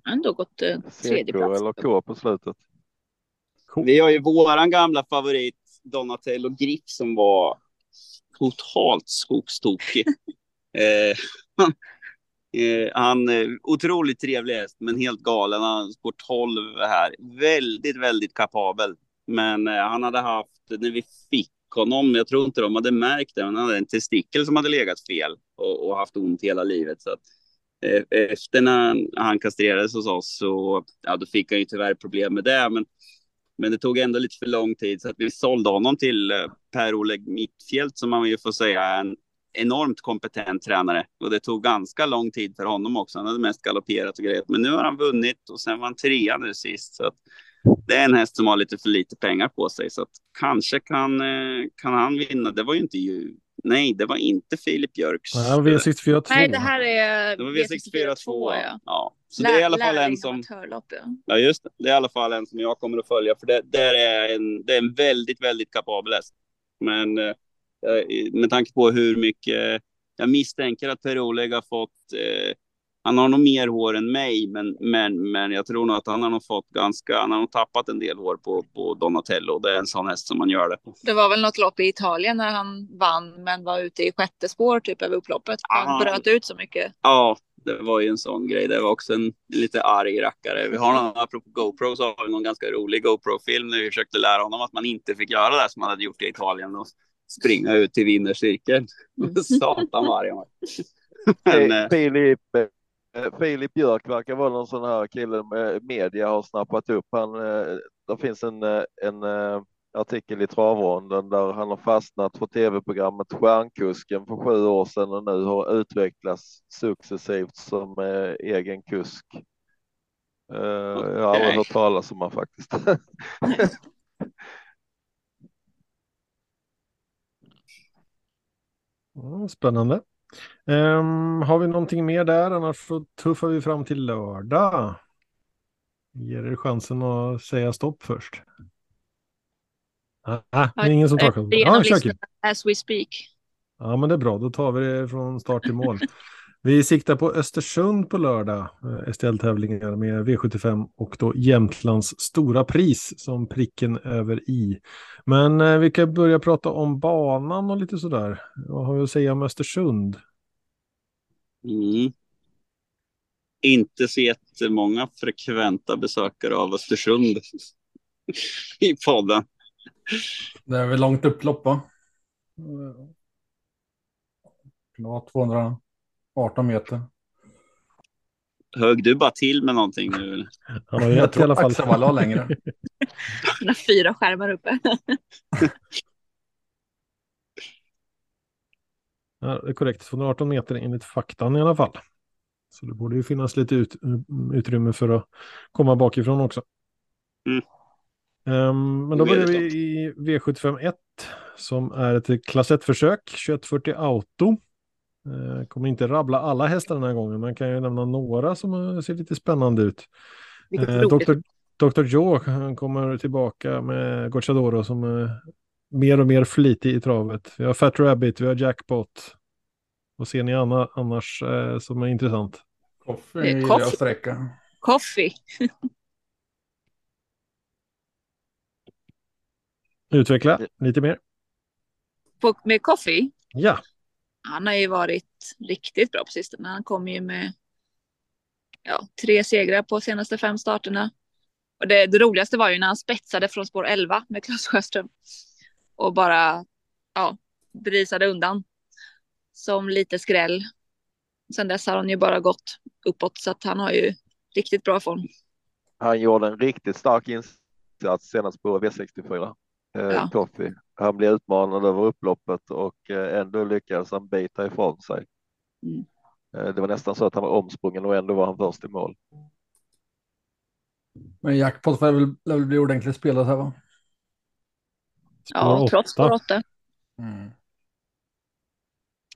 Ändå gått eh, tredje CK plats. eller K på slutet? Vi har ju våran gamla favorit Donatello Griff som var totalt skogstokig. [LAUGHS] eh, han, eh, han eh, otroligt trevlig häst, men helt galen. Han går 12 här. Väldigt, väldigt kapabel. Men eh, han hade haft, när vi fick honom, jag tror inte de hade märkt det, men han hade en testikel som hade legat fel och, och haft ont hela livet. Så att, eh, Eh, efter när han, kastrerades hos oss så ja, då fick han ju tyvärr problem med det. Men men det tog ändå lite för lång tid så att vi sålde honom till eh, Per-Oleg Mittfält som man ju får säga är en enormt kompetent tränare. Och det tog ganska lång tid för honom också. Han hade mest galopperat och grejat. Men nu har han vunnit och sen var han trea nu sist. Så att det är en häst som har lite för lite pengar på sig. Så att kanske kan, eh, kan han vinna. Det var ju inte. Nej, det var inte Filip Björks. Nej, V64 2. Nej, det här är det var V64 2. ja. Ja. Så det är i alla fall en som... ja. Ja, just det. Det är i alla fall en som jag kommer att följa, för det, det, är, en, det är en väldigt, väldigt kapabel häst. Men eh, med tanke på hur mycket jag misstänker att Per-Oleg har fått, eh, han har nog mer hår än mig, men, men, men jag tror nog att han har nog fått ganska, han har nog tappat en del hår på, på Donatello. Det är en sån häst som man gör det på. Det var väl något lopp i Italien när han vann men var ute i sjätte spår typ över upploppet. Han Aha. bröt ut så mycket. Ja, det var ju en sån grej. Det var också en lite arg rackare. Vi har någon, apropå GoPro, så har vi någon ganska rolig GoPro-film när vi försökte lära honom att man inte fick göra det som man hade gjort i Italien och springa ut till vinnercirkeln. [LAUGHS] Satan vad arg han var. Men, Filip, eh, Filip Björk verkar vara någon sån här kille med media har snappat upp. Han, eh, det finns en, eh, en eh, artikel i travronden där han har fastnat för tv-programmet Stjärnkusken för sju år sedan och nu har utvecklats successivt som eh, egen kusk. Eh, Jag har aldrig hört talas om honom faktiskt. [LAUGHS] Spännande. Ehm, har vi någonting mer där? Annars så tuffar vi fram till lördag. Ger er chansen att säga stopp först. Ah, ah, det är ingen som tar chansen. Kim. as we speak. Ja, men det är bra. Då tar vi det från start till mål. [LAUGHS] Vi siktar på Östersund på lördag, eh, STL-tävlingar med V75 och då Jämtlands stora pris som pricken över i. Men eh, vi kan börja prata om banan och lite sådär. Vad har vi att säga om Östersund? Mm. Inte så jättemånga frekventa besökare av Östersund [LAUGHS] i podden. Det är väl långt upplopp va? Det Klart 200 18 meter. Högg du bara till med någonting nu? Han har ju rätt i alla fall. Axel la längre. [LAUGHS] Han har fyra skärmar uppe. [LAUGHS] ja, det är korrekt, 218 meter enligt faktan i alla fall. Så det borde ju finnas lite ut, utrymme för att komma bakifrån också. Mm. Um, men då börjar vi i V75 1 som är ett klass 1-försök, 2140 Auto. Eh, kommer inte rabbla alla hästar den här gången, men kan ju nämna några som eh, ser lite spännande ut. Eh. Dr. Dr. Joe han kommer tillbaka med Gocciadoro som är mer och mer flitig i travet. Vi har Fat Rabbit, vi har Jackpot. Vad ser ni anna, annars eh, som är intressant? Är gillar jag sträcka. Coffee. [LAUGHS] Utveckla lite mer. På, med Coffee. Ja, Han har ju varit riktigt bra på sistone. Han kom ju med ja, tre segrar på senaste fem starterna. Och det, det roligaste var ju när han spetsade från spår 11 med Klas Sjöström. Och bara ja, brisade undan. Som lite skräll. Sen dess har han ju bara gått uppåt så att han har ju riktigt bra form. Han gjorde en riktigt stark insats senast på V64. Eh, Ja. Coffee. Han blev utmanad över upploppet och eh, ändå lyckades han bita ifrån sig. Mm. Eh, det var nästan så att han var omsprungen och ändå var han först i mål. Men jackpot lär väl, väl bli ordentligt spelat här va? spår Ja, trots spår åtta. 8. Mm.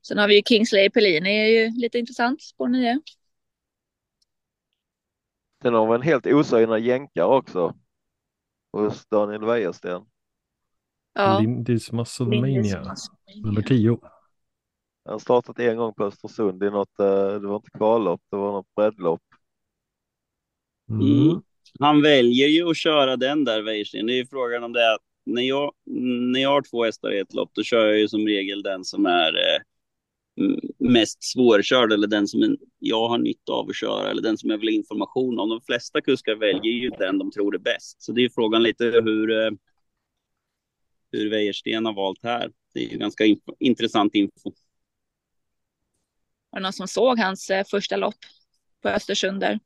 Sen har vi ju Kingsley Pellini är ju lite intressant, spår 9. Sen har vi en helt osynad jänkare också. Hos Daniel Wäjersten. Ja. Lindis Musclemania, nummer 10. Jag har startat en gång på Östersund i något, eh, det var inte kvallopp, det var något breddlopp. Mm. Mm. Han väljer ju att köra den där Weirsten. Det är ju frågan om det är att när jag, när jag har två hästar i ett lopp, då kör jag ju som regel den som är eh, mest svårkörd eller den som jag har nytta av att köra eller den som jag vill ha information om. De flesta kuskar väljer ju den de tror är bäst. Så det är frågan lite hur, eh, hur Wäjersten har valt här. Det är ju ganska info, intressant info. Var det någon som såg hans eh, första lopp på Östersund där?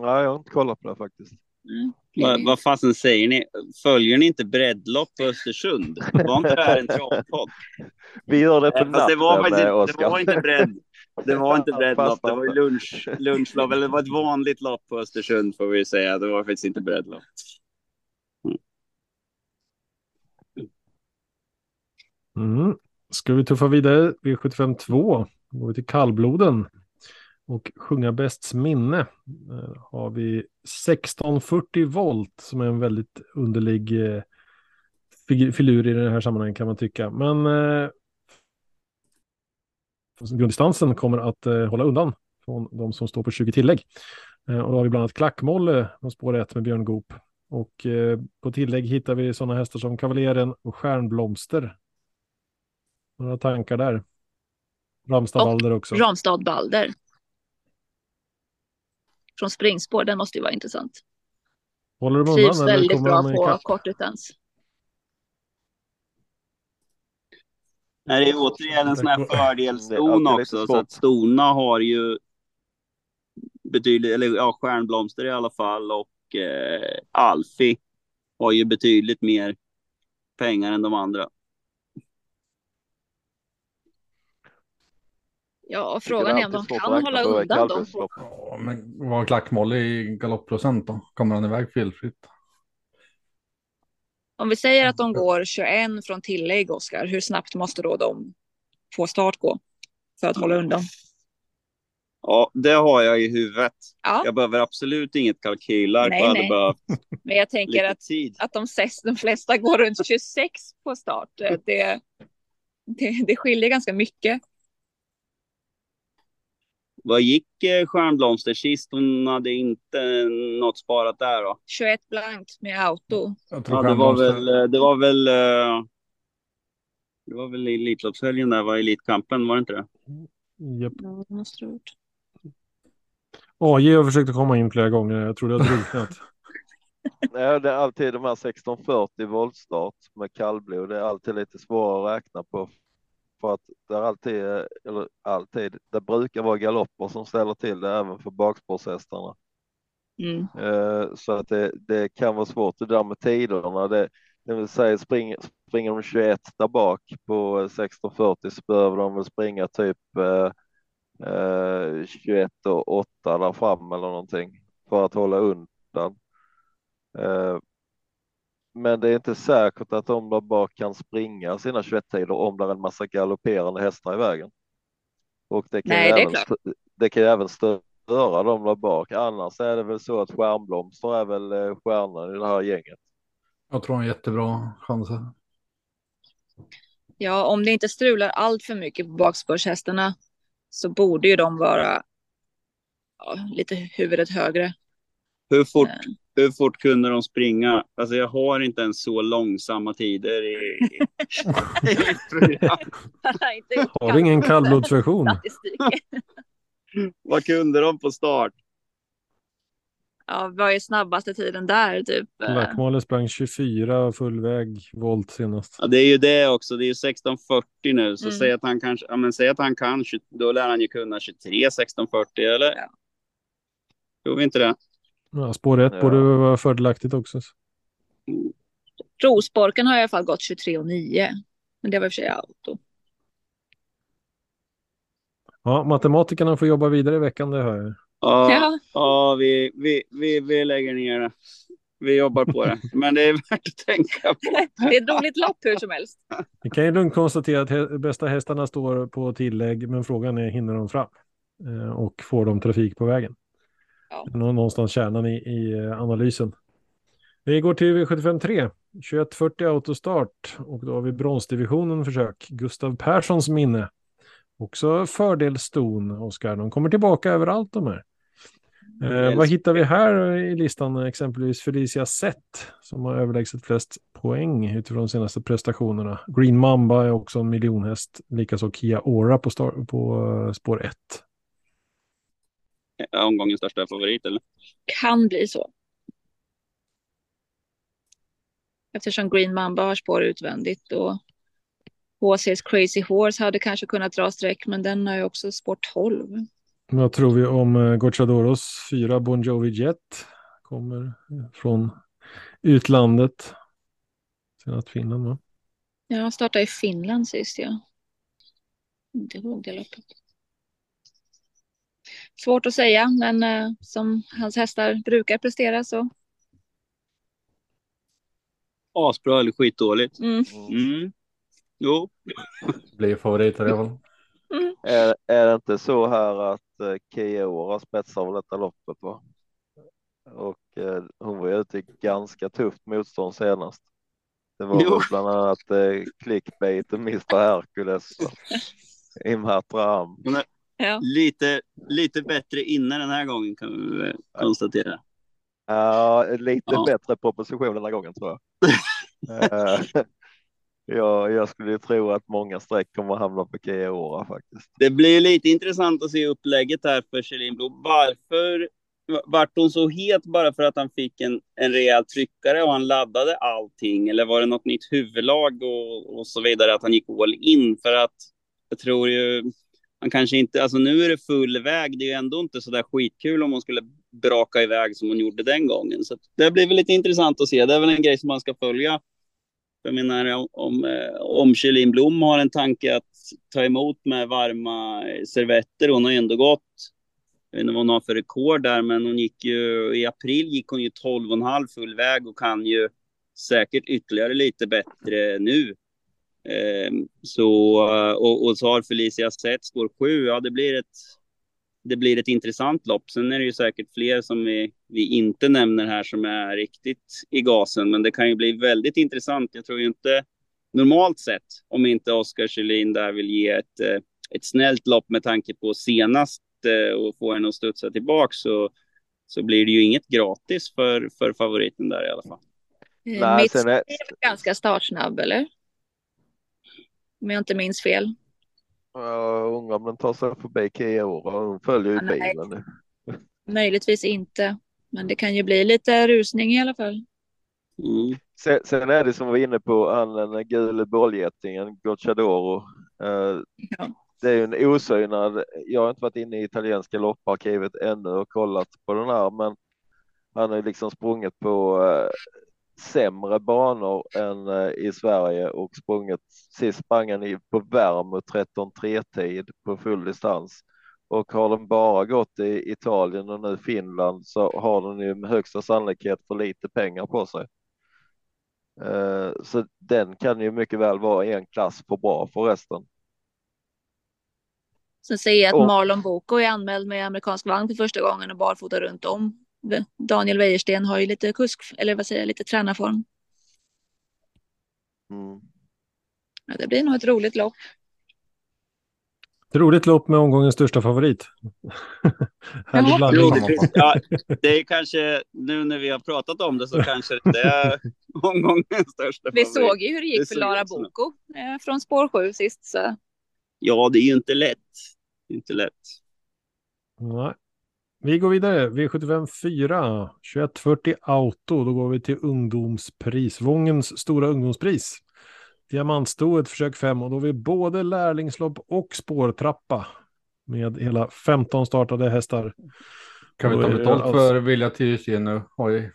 Nej, jag har inte kollat på det faktiskt. Mm. Vad, vad fasen säger ni? Följer ni inte breddlopp på Östersund? Var inte det här en travpodd? Vi gör det på fast det var natten, faktiskt inte, det var inte bredd. Det var inte breddlopp, det var lunch, lunchlopp, eller det var ett vanligt lopp på Östersund får vi säga. Det var faktiskt inte breddlopp. Mm. Ska vi tuffa vidare? V75 2. Går vi till kallbloden. Och sjunga bästs minne. Där har vi 1640 volt som är en väldigt underlig eh, filur i det här sammanhanget kan man tycka. Men eh, grunddistansen kommer att eh, hålla undan från de som står på 20 tillägg. Eh, och då har vi bland annat Klackmolle på spår 1 med Björn Goop. Och eh, på tillägg hittar vi sådana hästar som Kavaljeren och Stjärnblomster. Några tankar där? Ramstad Balder också. Ramstad Balder. Från springspår, den måste ju vara intressant. Håller de Trivs undan eller väldigt bra på kortdistans. Nej, det är återigen en sån här lite också. Så att stona har ju betydligt, eller ja, stjärnblomster i alla fall och eh, Alfi har ju betydligt mer pengar än de andra. Ja, frågan är om de kan hålla på undan dem. Ja, men vad har Klackmolle i galoppprocent då? Kommer han iväg felfritt? Om vi säger att de går 21 från tillägg, Oskar, hur snabbt måste då de få start gå för att hålla undan? Ja, det har jag i huvudet. Ja, Jag behöver absolut inget kalkylark. Nej, Jag nej. behövt [LAUGHS] men jag tänker att, tid. att de, ses, de flesta går runt 26 på start. Det, det, det skiljer ganska mycket. Vad gick eh, Stjärnblomster sist? Hon hade inte något sparat där då. 21 blankt med auto. Ja, det var väl, eh, det var väl, eh, det var väl Elitloppshelgen där, var Elitkampen, var det inte det? Japp. Ja, det måste gjort. AJ har försökt komma in flera gånger. Jag tror det har drunknat. [LAUGHS] Nej, det är alltid de här 1640 voltstart med kallblod. Det är alltid lite svårare att räkna på. För att det är alltid, eller alltid, det brukar vara galopper som ställer till det även för bakspårshästarna. Mm. Eh, Så att det, det kan vara svårt det där med tiderna. Det, det vill säga springer, springer de 21 där bak på 1640 så behöver de väl springa typ eh, eh, 21 och 8 där fram eller någonting för att hålla undan. Eh, men det är inte säkert att de där bak kan springa sina 21-tider om det är en massa galopperande hästar i vägen. Och det kan, Nej, ju det även, det kan ju även störa dem där bak. Annars är det väl så att Stjärnblomster är väl eh, stjärnan i det här gänget. Jag tror han jättebra chanser. Ja, om det inte strular allt för mycket på bakspårshästarna så borde ju de vara ja, lite huvudet högre. Hur fort, Eh, hur fort kunde de springa? Alltså jag har inte ens så långsamma tider i, i, [LAUGHS] Har vi ingen kall- kallblodsversion? [LAUGHS] Vad kunde de på start? Ja, vad är snabbaste tiden där? Typ? eh, Blackmaler sprang 24 full väg volt senast. Ja, det är ju det också. Det är ju 16.40 nu, så Mm. säg att han kanske, ja men säg att han kan, 20 då lär han ju kunna 23 16.40 eller? Ja. Tror vi inte det? Ja, spår 1 Ja. borde vara fördelaktigt också. Rosborken har i alla fall gått 23 och 9. Men det var i och för sig auto. Ja, matematikerna får jobba vidare i veckan, det hör jag. Ja, Ja, ja vi, vi, vi, vi lägger ner det. Vi jobbar på det. Men det är värt att tänka på. [LAUGHS] det är ett roligt lopp hur som helst. Vi kan ju lugnt konstatera att hä- bästa hästarna står på tillägg, men frågan är hinner de fram? Eh, och får de trafik på vägen? Ja. Nå- Någonstans kärnan i, i eh, analysen. Vi går till V753. 2140 autostart och då har vi bronsdivisionen försök. Gustav Perssons minne. Också fördel ston, Oskar. De kommer tillbaka överallt de här. Eh, vad hittar vi här i listan? Exempelvis Felicia Sett som har överlägset flest poäng utifrån de senaste prestationerna. Green Mamba är också en miljonhäst, likaså Kia Ora på, star- på uh, spår 1. Omgångens största favorit eller? Kan bli så. Eftersom Green Mamba har spår utvändigt och HC's Crazy Horse hade kanske kunnat dra streck, men den har ju också spår 12. Vad tror vi om uh, Gocciadoros fyra Bon Jovi Jet? Kommer från utlandet. Senast Finland va? Jag startade i Finland sist, ja. Inte ihåg det loppet. Svårt att säga, men uh, som hans hästar brukar prestera så. Asbra eller skitdåligt? Mm. Mm. Jo. Blir favoriter i alla. Mm. Är, är det inte så här att eh, Kia Ora spetsar av detta loppet? Va? Och eh, hon var ju ute i ganska tufft motstånd senast. Det var Jo. väl bland annat eh, clickbait och Mr Hercules. [LAUGHS] Imhatra Am. Ja. Lite, lite bättre innan den här gången kan vi konstatera. Ja, lite Ja. bättre proposition den här gången tror jag. [LAUGHS] Eh, ja, jag skulle ju tro att många streck kommer att hamna på Kia faktiskt. Det blir lite intressant att se upplägget här för Kjellin Blom. Varför vart hon så het bara för att han fick en, en rejäl tryckare och han laddade allting? Eller var det något nytt huvudlag och, och så vidare, att han gick all in? För att jag tror ju, man kanske inte, alltså nu är det full väg, det är ju ändå inte så där skitkul om hon skulle braka iväg som hon gjorde den gången. Så det blir väl lite intressant att se, det är väl en grej som man ska följa. Jag menar om, om eh, Kjellin Blom har en tanke att ta emot med varma eh, servetter. Hon har ju ändå gått, jag vet inte vad hon har för rekord där, men hon gick ju, i april gick hon ju 12,5 full väg och kan ju säkert ytterligare lite bättre nu. Eh, så, eh, och, och så har Felicia Sett spår 7, ja det blir ett det blir ett intressant lopp. Sen är det ju säkert fler som vi, vi inte nämner här som är riktigt i gasen, men det kan ju bli väldigt intressant. Jag tror ju inte normalt sett, om inte Oskar Kjellin där vill ge ett, eh, ett snällt lopp med tanke på senast eh, och få henne att studsa tillbaka så, så blir det ju inget gratis för, för favoriten där i alla fall. Nej, Mitt är ganska startsnabb, eller? Om jag inte minns fel. jag undrar om den tar sig förbi Kia Ora. Hon följer ju Ja, nej. bilen nu. Möjligtvis inte. Men det kan ju bli lite rusning i alla fall. Mm. Sen, sen är det som vi var inne på, han den gule bollgettingen, Gocciadoro. Eh, Ja. det är ju en osynad, jag har inte varit inne i italienska lopparkivet ännu och kollat på den här, men han har ju liksom sprungit på eh, sämre banor än eh, i Sverige och sprungit, sist sprang han på Värmo 13.3 tid på full distans. Och har den bara gått i Italien och nu Finland så har den ju med högsta sannolikhet för lite pengar på sig. Eh, Så den kan ju mycket väl vara en klass för bra för resten. Sen ser jag att Marlon Boko är anmäld med amerikansk vagn för första gången och barfota runt om. Daniel Wäjersten har ju lite kusk, eller vad säger jag, lite tränarform. Mm. Ja, det blir nog ett roligt lopp. Ett roligt lopp med omgångens största favorit. [LAUGHS] Härlig blandning. Jo, det, ja, det är kanske, nu när vi har pratat om det så kanske det är [LAUGHS] omgångens största Vi favorit. såg ju hur det Det gick för såg Lara. Boko eh, från spår 7 sist. Så. Ja, det är ju inte lätt. Det är Inte lätt. Nej. Vi går vidare. V75 4, 2140 Auto. Då går vi till ungdomspris. Vångens stora ungdomspris. Diamantstoet försök 5 och då har vi både lärlingslopp och spårtrappa. Med hela 15 startade hästar. Kan vi ta betalt alltså- för Vilja Tyresö nu? Oj,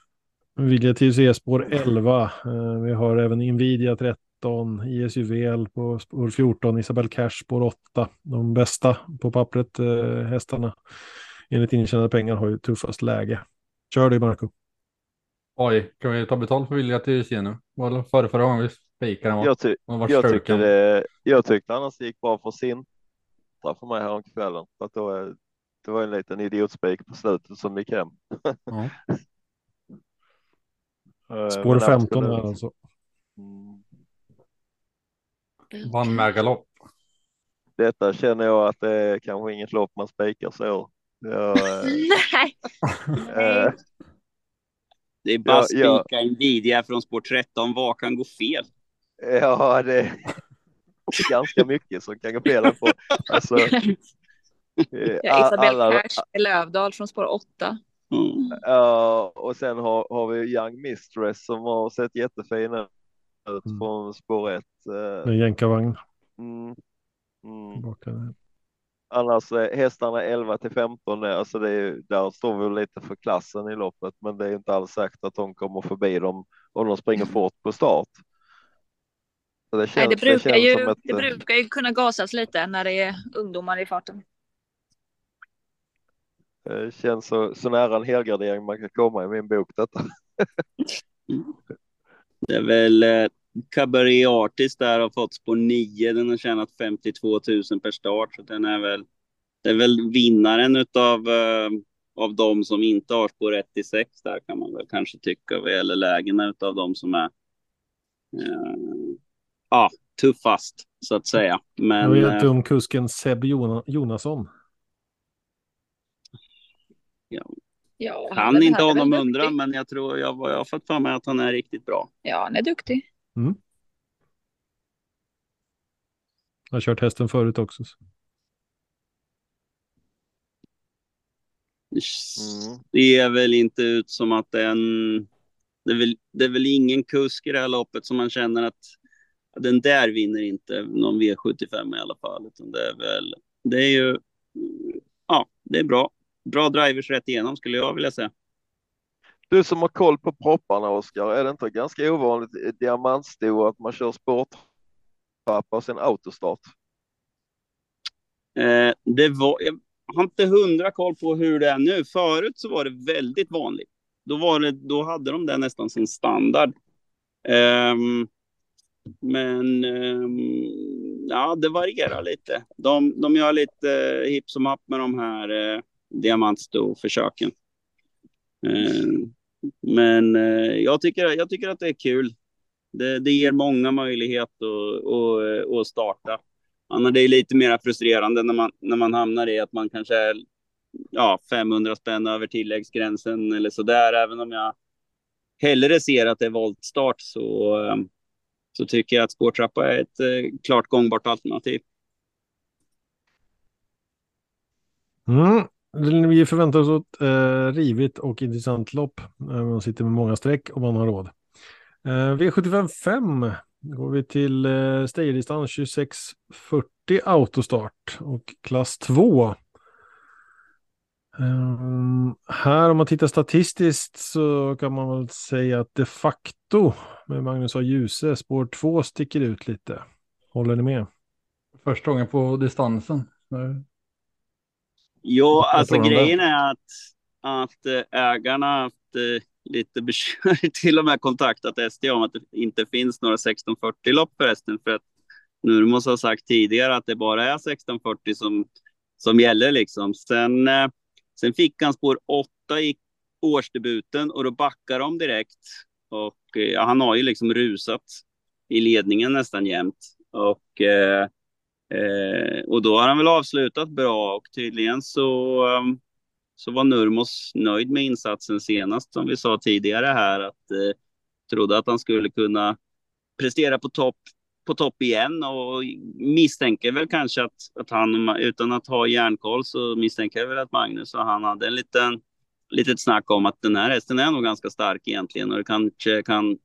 Vilja till spår 11. Eh, Vi har även Nvidia 13, ISUVL på spår 14, Isabel Cash spår 8. De bästa på pappret eh, hästarna enligt intjänade pengar har ju tuffast läge. Kör dig Marco. oj, kan vi ta betalt för Vilja Tyresö nu? Var det förra, förra gången vi spikade den? Jag, ty jag, tyckte det, jag tyckte annars det gick bra för Sintra för mig häromkvällen. För att då, är- det var en liten idiotspik på slutet som gick hem. Ja. [LAUGHS] Eh, Spår men annars 15 skulle- här alltså. Vann megalopp. Detta känner jag att det är kanske inget lopp man spikar så. [LAUGHS] Eh, Nej. eh, Det är bara Ja, ja. spika Nvidia från spår 13. Vad kan gå fel? ja, det är ganska mycket som kan gå fel på. Alltså, [LAUGHS] eh, Ja, Isabel alla- Cash i Lövdal från spår 8. Mm. Ja, och sen har, har vi Young Mistress som har sett jättefin ut Mm. från spår 1. Med jänkarvagn. Mm, mm. Annars är hästarna 11 till 15, är- alltså det är, där står vi lite för klassen i loppet, men det är inte alls sagt att de kommer förbi dem om de springer fort på start. Så det, känns, Nej, det, brukar känns ju, ett, det brukar ju kunna gasas lite när det är ungdomar i farten. eh, känns så, så nära en helgardering man kan komma i min bok detta. [LAUGHS] Det är väl eh, Cabaret Artist där har fått spår 9. Den har tjänat 52 000 per start. Så den är väl, det är väl vinnaren utav, eh, av de som inte har spår 1 till 6 där kan man väl kanske tycka. Vad gäller lägena utav de som är eh, ja, tuffast så att säga. Men Jag vet eh, om kusken Seb Jona- Jonasson. Ja, han är- inte han är väl honom undra, men jag tror jag, jag har fått för mig att han är riktigt bra. Ja, han är duktig. Mm. Jag har kört hästen förut också. så. Mm. Det är väl inte ut som att den... Det är, väl, det är väl ingen kusk i det här loppet som man känner att den där vinner inte någon V75 i alla fall. Utan det är väl... Det är ju... Ja, det är bra. Bra drivers rätt igenom skulle jag vilja säga. Du som har koll på propparna Oskar, är det inte ganska ovanligt i diamantsto att man kör sporttrappa och sen autostart? Eh, det var, jag har inte hundra koll på hur det är nu. Förut så var det väldigt vanligt. Då, var det, då hade de det nästan som standard. Eh, men eh, ja, det varierar lite. De, de gör lite eh, hipp som happ med de här eh, diamantsto-försöken. Eh, men eh, jag, tycker, jag tycker att det är kul. Det, det ger många möjlighet att, att, eh, att starta. Annars det är lite mer frustrerande när man, när man hamnar i att man kanske är ja, 500 spänn över tilläggsgränsen eller så där. Även om jag hellre ser att det är voltstart så, så tycker jag att spårtrappa är ett klart gångbart alternativ. Mm. Vi förväntar oss ett eh, rivigt och intressant lopp. Eh, man sitter med många streck och man har råd. Eh, V75 5 går vi till eh, stayerdistans 2640 autostart och klass 2. Um, ehm, här om man tittar statistiskt så kan man väl säga att de facto med Magnus A. Djuse spår 2 sticker ut lite. Håller ni med? Första gången på distansen. Ja, Vad alltså grejen är att, att eh, ägarna har haft eh, lite [LAUGHS] bekymmer, till och med kontaktat ST om att det inte finns några 1640-lopp förresten. För att nu måste ha sagt tidigare att det bara är 1640 som, som gäller liksom. Sen, eh, sen fick han spår 8 i årsdebuten och då backar de direkt. Och ja, han har ju liksom rusat i ledningen nästan jämt. Och eh, Eh, och då har han väl avslutat bra och tydligen så, ehm, så var Nurmos nöjd med insatsen senast som vi sa tidigare här att eh, trodde att han skulle kunna prestera på topp på topp igen och misstänker väl kanske att, att han utan att ha järnkoll så misstänker jag väl att Magnus och han hade en liten litet snack om att den här hästen är nog ganska stark egentligen och det kanske kan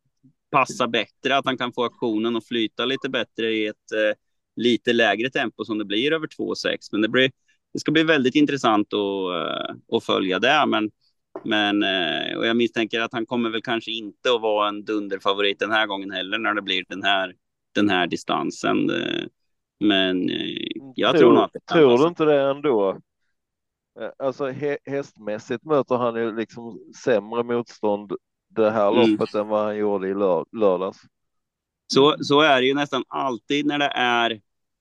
passa bättre att han kan få aktionen och flyta lite bättre i ett eh, lite lägre tempo som det blir över 2,6. Men det, blir, det ska bli väldigt intressant att, eh, att följa det. Men, men eh, och jag misstänker att han kommer väl kanske inte att vara en dunderfavorit den här gången heller när det blir den här, den här distansen. Eh, Men jag tror, nog att det Tror du inte det ändå? Alltså hä- hästmässigt möter han ju liksom sämre motstånd det här Mm. loppet än vad han gjorde i lör lördags. Så, så är det ju nästan alltid när det är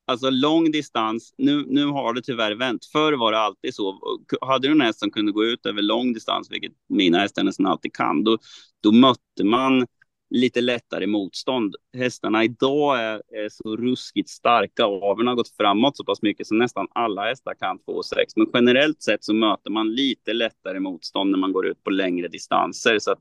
alltså lång distans. Nu, nu har det tyvärr vänt. Förr var det alltid så. Hade du en häst som kunde gå ut över lång distans, vilket mina hästar nästan alltid kan, då, då mötte man lite lättare motstånd. Hästarna idag är, är så ruskigt starka. och Aveln har gått framåt så pass mycket så nästan alla hästar kan 2,6. Men generellt sett så möter man lite lättare motstånd när man går ut på längre distanser. Så att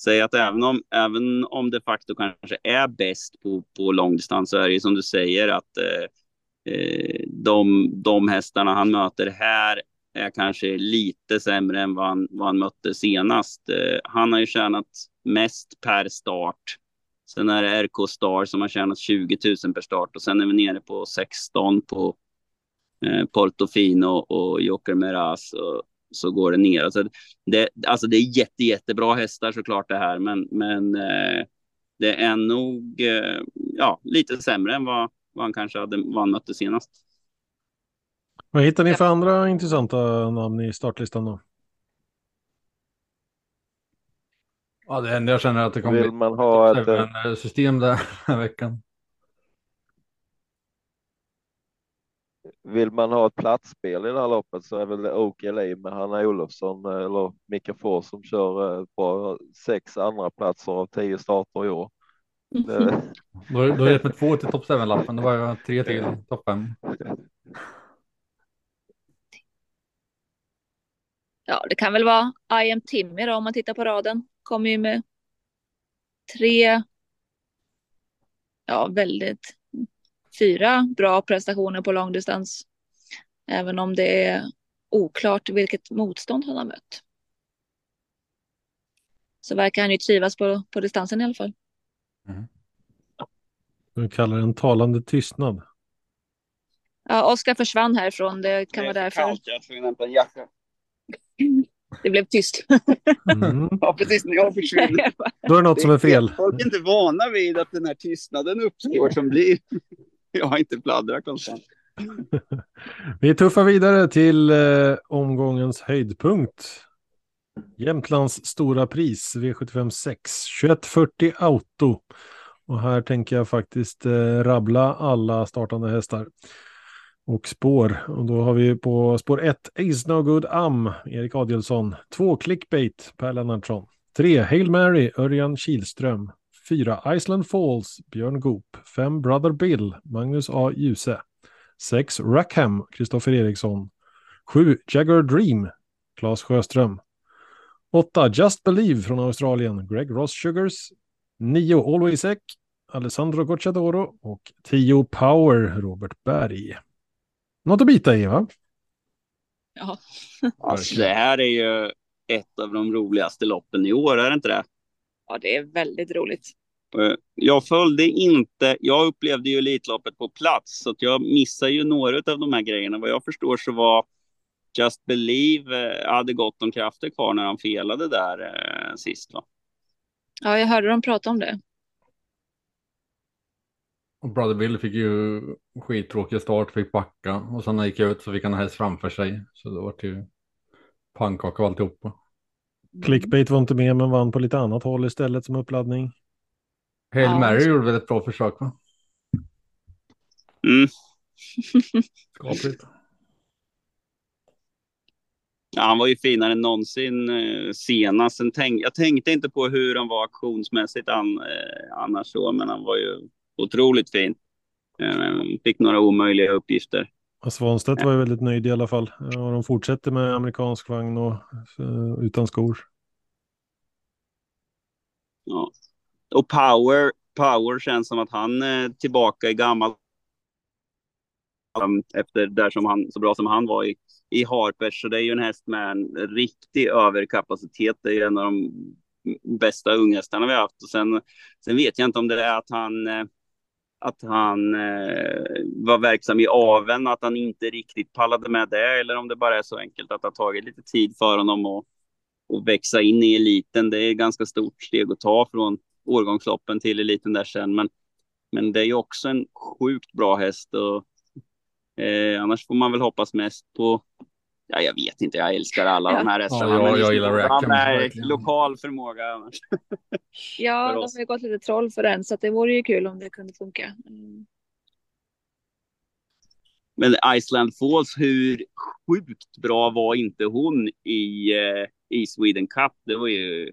säga att även om, även om de facto kanske är bäst på, på långdistans så är det ju som du säger att eh, eh, de, de hästarna han möter här är kanske lite sämre än vad han, vad han mötte senast. Eh, han har ju tjänat mest per start. Sen är det RK Star som har tjänat 20 000 per start och sen är vi nere på 16 på eh, Portofino och Joker Meraz. Och, så går det ner. Alltså det, alltså det är jätte, jättebra hästar såklart det här, men, men eh, det är nog eh, ja, lite sämre än vad, vad han kanske hade vad han mötte senast. Vad hittar ni för andra intressanta namn i startlistan då? Ja, det enda jag känner att det kommer Vill bli man ha ett, eh, ett system där den här veckan. Vill man ha ett platsspel i det här loppet så är väl OKLA med Hanna Olofsson eh, eller Mika Fors som kör eh, på sex andra platser av tio starter i år. Det, Då, då är det med två till topp 7-lappen. Det var tre till topp 5. Ja, det kan väl vara I am Timmy då om man tittar på raden. Kommer ju med tre, ja väldigt, fyra bra prestationer på långdistans. Även om det är oklart vilket motstånd han har mött. Så verkar han ju trivas på, på distansen i alla fall. Vi kallar det en talande tystnad. Ja, Oskar försvann härifrån. Det kan vara därför Jag får hämta en jacka. det blev tyst. Mm. [LAUGHS] Ja, precis när jag försvinner. [LAUGHS] Då är det något som är fel. Folk är inte vana vid att den här tystnaden uppstår som blir. [LAUGHS] Jag har inte pladdrat konstant. [LAUGHS] Vi tuffar vidare till eh, omgångens höjdpunkt. Jämtlands stora pris V75 6 2140 Auto. Och här tänker jag faktiskt eh, rabbla alla startande hästar och spår. Och då har vi på spår 1 Ace No Good Am, Erik Adielsson. 2 Clickbait, Per Lennartsson. 3 Hail Mary, Örjan Kihlström. 4 Iceland Falls, Björn Goop. 5 Brother Bill, Magnus A. Djuse. 6 Rackham, Kristoffer Eriksson. 7 Jagger Dream, Claes Sjöström. 8 Just Believe från Australien, Greg Ross Sugars. 9 Always Eck, Alessandro Gocciadoro. Och 10 Power, Robert Berg. Något att bita i va? Ja. Alltså, det här är ju ett av de roligaste loppen i år, är det inte det? Ja, det är väldigt roligt. Eh, Jag följde inte, jag upplevde ju Elitloppet på plats så att jag missade ju några av de här grejerna. Vad jag förstår så var Just Believe eh, hade gott om krafter kvar när han felade där eh, sist. Va? Ja, jag hörde dem prata om det. Och Brother Bill fick ju skittråkig start, fick backa och sen när han gick ut så fick han häst framför sig. Så det var ju pannkaka och alltihopa. Clickbait var inte med men vann på lite annat håll istället som uppladdning. Hail Mary gjorde väl ett bra försök va? Mm. [LAUGHS] Skapligt. Ja, han var ju finare än någonsin eh, senast. Sen tänk, jag tänkte inte på hur han var aktionsmässigt an, eh, annars så, men han var ju otroligt fin. Eh, fick några omöjliga uppgifter. Svanstedt var ju väldigt nöjd i alla fall. Ja, de fortsätter med amerikansk vagn och eh, utan skor. Ja. Och Power, Power känns som att han är tillbaka i gammal efter där som han, så bra som han var i, i Harpers. Så det är ju en häst med en riktig överkapacitet. Det är ju en av de bästa unghästarna vi har haft. Och sen, sen vet jag inte om det är att han, eh, att han eh, var verksam i aven, att han inte riktigt pallade med det, eller om det bara är så enkelt att det har tagit lite tid för honom att, att växa in i eliten. Det är ett ganska stort steg att ta från årgångsloppen till eliten där sen. Men, men det är ju också en sjukt bra häst och eh, annars får man väl hoppas mest på Ja, jag vet inte, jag älskar alla Ja. de här hästarna. Ja, jag- jag gillar han Rackham, verkligen. lokal förmåga. Ja, [LAUGHS] För de har ju gått lite troll för den, så det vore ju kul om det kunde funka. Mm. Men Iceland Falls, hur sjukt bra var inte hon i, eh, i Sweden Cup? Det var ju...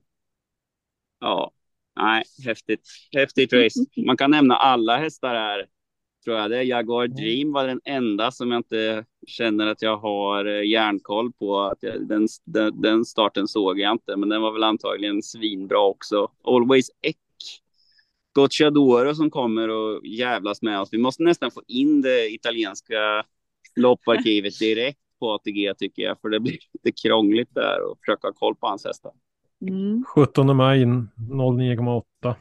Ja, nej, häftigt. Häftigt race. Man kan nämna alla hästar här. Tror jag det. Jaguar Dream var den enda som jag inte känner att jag har eh, järnkoll på. Att jag, den, den, den starten såg jag inte, men den var väl antagligen svinbra också. Always Eck. Gocciadoro som kommer och jävlas med oss. Vi måste nästan få in det italienska lopparkivet [LAUGHS] direkt på ATG tycker jag, för det blir lite krångligt där och försöka ha koll på hans hästar. Mm. 17 maj 09,8.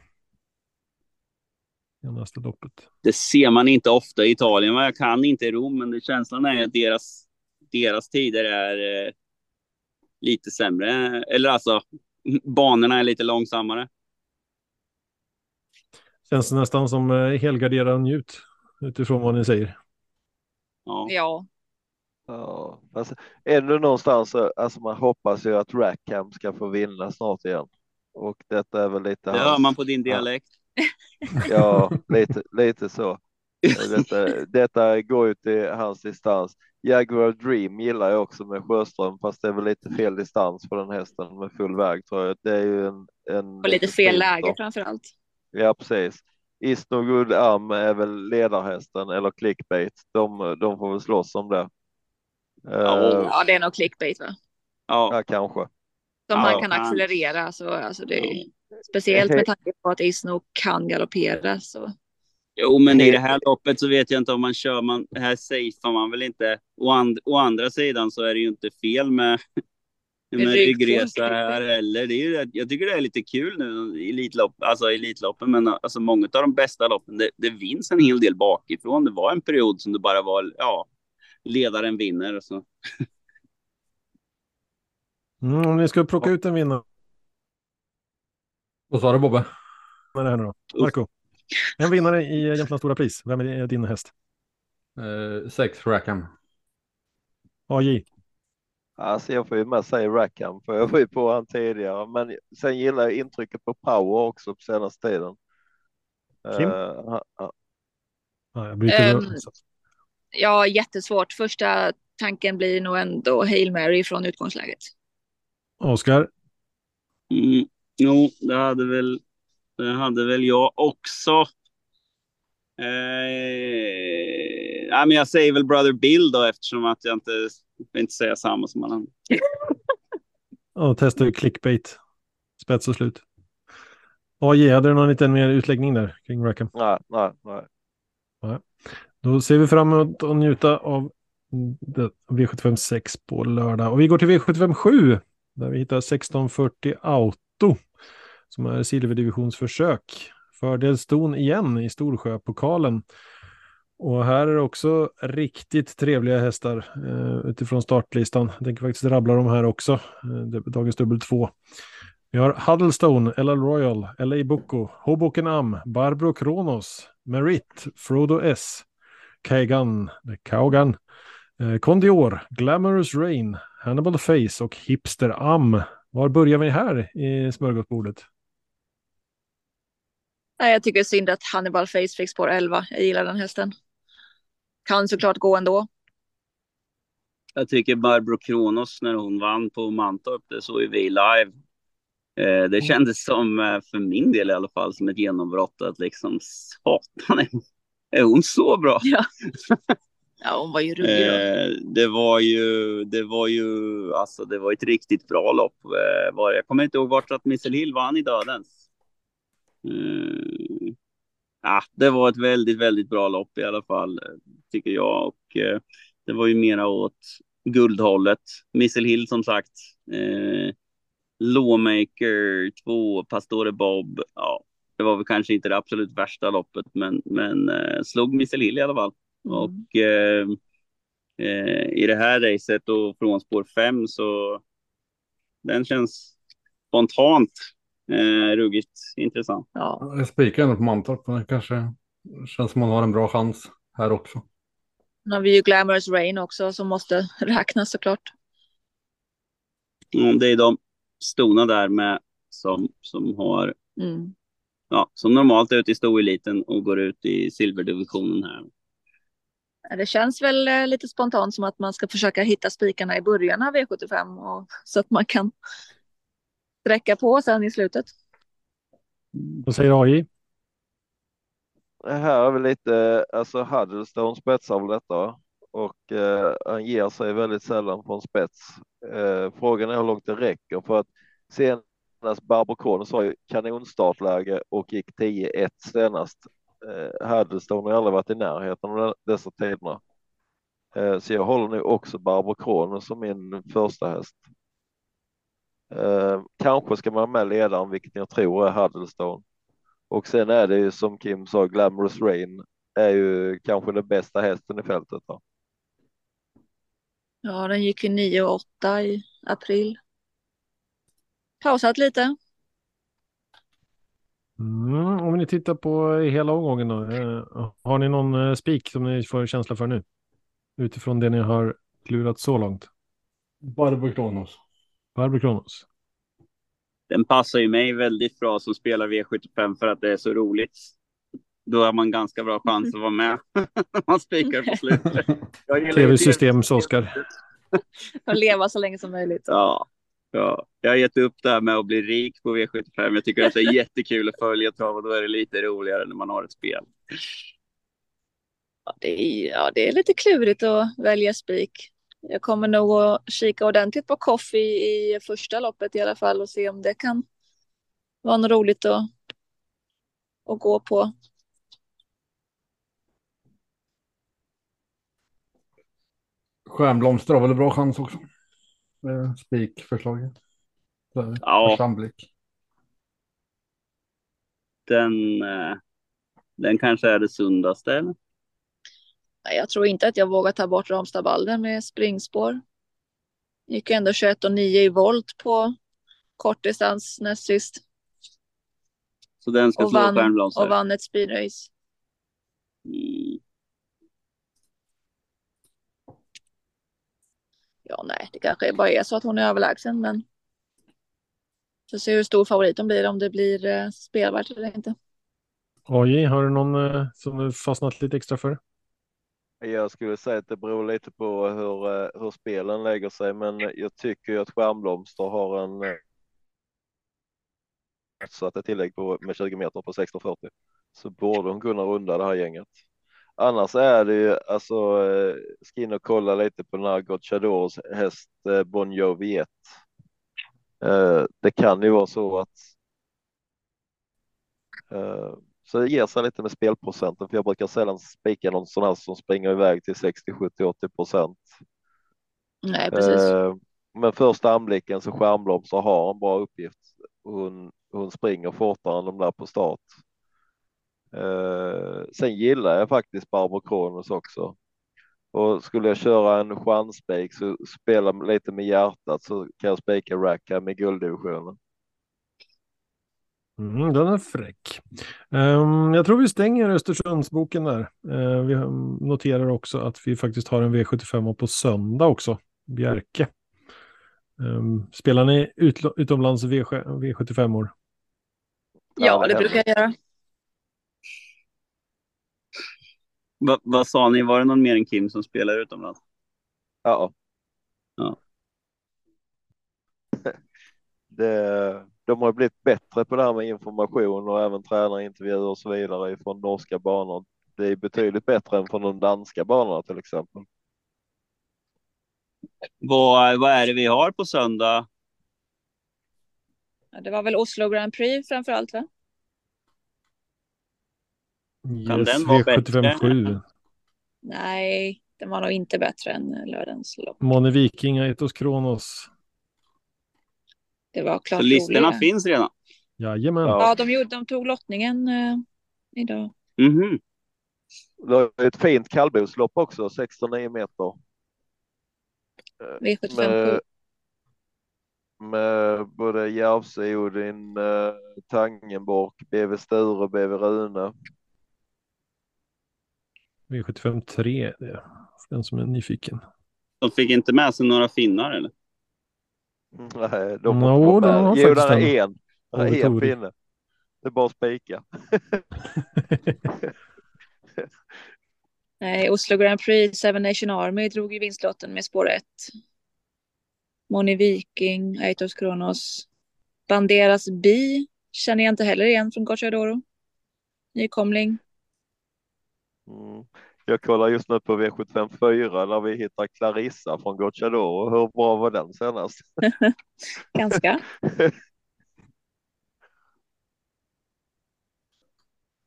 Senaste loppet. Det ser man inte ofta i Italien. Jag kan inte Rom, men det känslan är att deras, deras tider är eh, lite sämre. Eller alltså, banorna är lite långsammare. Känns det nästan som eh, helgarderad njut utifrån vad ni säger. Ja. Ja, Ja, alltså, ännu någonstans, så- alltså man hoppas ju att Rackham ska få vinna snart igen. Och detta är väl lite Det hör man på din dialekt. [LAUGHS] Ja, lite, lite så. Detta, detta går ju till hans distans. Jaguar Dream gillar jag också med Sjöström, fast det är väl lite fel distans på den hästen med full väg tror jag. Det är ju en, en och lite fel läge framför allt. Ja, precis. Is no good arm är väl ledarhästen eller clickbait. De, de får väl slåss om det. Ja. Eh, Ja, det är nog clickbait va? Ja, ja, kanske. Som Ja, han kan accelerera. Så, alltså det speciellt med tanke på att Isno kan galoppera. Så. Jo, men i det här loppet så vet jag inte om man kör, man, här safear man väl inte. Å, and, å andra sidan så är det ju inte fel med, med ryggresa här heller. Det är ju, rätt- jag tycker det är lite kul nu i Elitlopp, alltså Elitloppen, men alltså många av de bästa loppen, det, det vinns en hel del bakifrån. Det var en period som det bara var, ja, ledaren vinner. och Så. Mm, om ni ska plocka ut en vinnare Vad sa du Bobbe? här nu då. Marco. En vinnare i Jämtlands stora pris. Vem är din häst? Eh, sex Rackham. AJ. Alltså jag får ju med säga Rackham, för jag var ju på han tidigare, men sen gillar jag intrycket på Power också på senaste tiden. Kim? Eh, ha- ha- Ja, jag nu. Ja, jättesvårt. Första tanken blir nog ändå Hail Mary från utgångsläget. Oskar. Mm, jo, det hade väl, det hade väl jag också. Eh, ja, men jag säger väl Brother Bill då eftersom att jag inte, vill inte säga samma som han. Och testar ju clickbait. Spets och slut. AJ, hade du någon liten mer utläggning där kring Rackham? nej, nej, nej. Då ser vi fram emot att njuta av det- V75 6 på lördag. Och vi går till V75 7 där vi hittar 1640 Auto som är silverdivisionsförsök. Fördelston igen i Storsjöpokalen. Och här är det också riktigt trevliga hästar eh, utifrån startlistan. Jag tänker faktiskt rabbla dem här också. Eh, dagens dubbel två. Vi har Huddlestone, LL Royal, LA Boko, Hoboken Am, Barbro Kronos, Merit, Frodo S, Kagan, Kaugan, eh, Kondior, Glamorous Rain, Hannibal Face och Hipster Am. Var börjar vi här i smörgåsbordet? Nej, jag tycker synd att Hannibal Face fick spår 11. Jag gillar den hästen. Kan såklart gå ändå. Jag tycker Barbro Kronos när hon vann på Mantorp, det såg ju vi live. Eh, det kändes som, eh, för min del i alla fall, som ett genombrott att liksom satan, är hon så bra? Ja, [LAUGHS] ja hon var ju ruggig då. Eh, det var ju, det var ju, alltså det var ett riktigt bra lopp. Eh, var, jag kommer inte ihåg vart att Missel Hill vann i dödens. Eh, ah, det var ett väldigt, väldigt bra lopp i alla fall, tycker jag. Och eh, det var ju mera åt guldhållet. Missel Hill som sagt. Eh, Lawmaker 2, Pastore Bob. Ja, det var väl kanske inte det absolut värsta loppet, men, men eh, slog Missel Hill i alla fall. Mm. Och eh, eh, i det här racet och från spår 5 så den känns spontant eh, ruggigt intressant. Ja, Jag spikar ändå på Mantorp, men det kanske känns som man har en bra chans här också. nu har vi ju Glamorous Rain också som måste [LAUGHS] räknas såklart. Mm, det är de stona där med som, som har Mm. ja, som normalt är ute i stoeliten och går ut i silverdivisionen här. Det känns väl eh, lite spontant som att man ska försöka hitta spikarna i början av V75 och, så att man kan sträcka på sen i slutet. Vad säger AI? Det här är väl lite, alltså Huddlestone spetsar väl detta och eh, han ger sig väldigt sällan på en spets. Eh, frågan är hur långt det räcker för att senast Barbro Kronos har ju kanonstartläge och gick 10-1 senast. Eh, Huddlestone har aldrig varit i närheten av dessa tiderna. Eh, så jag håller nu också Barbro Kronos som min första häst. Eh, kanske ska man ha med ledaren, vilket jag tror är Huddlestone. Och sen är det ju som Kim sa, Glamorous Rain är ju kanske den bästa hästen i fältet. Då. Ja, den gick ju 9 och 8 i april. Pausat lite. Mm, om ni tittar på hela omgången då. Eh, har ni någon eh, spik som ni får känsla för nu? Utifrån det ni har klurat så långt. Barbro Kronos. Barbro Kronos. Den passar ju mig väldigt bra som spelar V75 för att det är så roligt. Då har man ganska bra chans att vara med. [LAUGHS] man spikar på slutet. Tv-systems Oskar. Och leva så länge som möjligt. Ja, ja, jag har gett upp det här med att bli rik på V75. Jag tycker att det är jättekul att följa trav och då är det lite roligare när man har ett spel. Ja, det är, ja, det är lite klurigt att välja spik. Jag kommer nog att kika ordentligt på Coffee i första loppet i alla fall och se om det kan vara något roligt att, att gå på. Stjärnblomster har väl en bra chans också. Spikförslaget. Ja. Församblick. Den, eh, den kanske är det sundaste. Eller? Jag tror inte att jag vågar ta bort Ramstadbalden med springspår. Gick ändå 21 och 9 i volt på kortdistans näst sist. Så den ska Och slå vann, och vann ett speedrace. Mm. Ja, nej, det kanske bara är så att hon är överlägsen, men. Så se hur stor favorit hon blir om det blir eh, spelvärt eller inte. AI, har du någon eh, som du fastnat lite extra för? Jag skulle säga att det beror lite på hur, eh, hur spelen lägger sig, men jag tycker ju att Stjärnblomster har en eh, så att ett tillägg på, med 20 meter på 1640 så borde hon kunna runda det här gänget. Annars är det ju alltså eh, ska in och kolla lite på den här Gocciadors häst eh, Bon Jovi 1. Eh, det kan ju vara så att så det ger sig lite med spelprocenten för jag brukar sällan spika någon sån här som springer iväg till 60, 70, 80 procent. Nej, precis. Men första anblicken så Stjärnblomster har en bra uppgift. Hon, hon springer fortare än de där på start. Eh, sen gillar jag faktiskt Barbro Kronos också. Och skulle jag köra en chansspik så spela lite med hjärtat så kan jag spika Rackham i gulddivisionen. Mm, den är fräck. Um, jag tror vi stänger Östersundsboken där. Uh, vi noterar också att vi faktiskt har en V75 på söndag också. Bjerke. Um, spelar ni ut, utomlands v, V75 år? Ja, det brukar jag göra. Va, vad sa ni, var det någon mer än Kim som spelar utomlands? Ja. Ja. [LAUGHS] Det, de har blivit bättre på det här med information och även tränarintervjuer och så vidare från norska banor. Det är betydligt bättre än från de danska banorna till exempel. Vad, vad är det vi har på söndag? Ja, det var väl Oslo Grand Prix framför allt, va? Kan Yes, den vara V75 7. Nej, den var nog inte bättre än lördagens lopp. Moni Viking, Aitos Kronos. Det var klart Så listorna roligare. finns redan? Jajamän. Ja. Ja, de, gjorde, de tog lottningen eh, idag. Mhm. Det är ett fint kallblodslopp också, 16,9 meter. Eh, V75 Med, med både Järvsö, Odin, eh, Tangenborg, BV Sture, BV Rune. V75 3. Det är för den som är nyfiken. De fick inte med sig några finnar eller? Nej, de har de har. Jo, faktiskt den är en. en. Är pinne. Det är bara att spika. [LAUGHS] Nej, Oslo Grand Prix, Seven Nation Army drog ju vinstlotten med spår 1. Moni Viking, Aitos Kronos. Banderas Bi känner jag inte heller igen från Gocciadoro. Nykomling. Mm. Jag kollar just nu på V754 där vi hittar Clarissa från Gocciadoro. Hur bra var den senast? [LAUGHS] Ganska. [LAUGHS]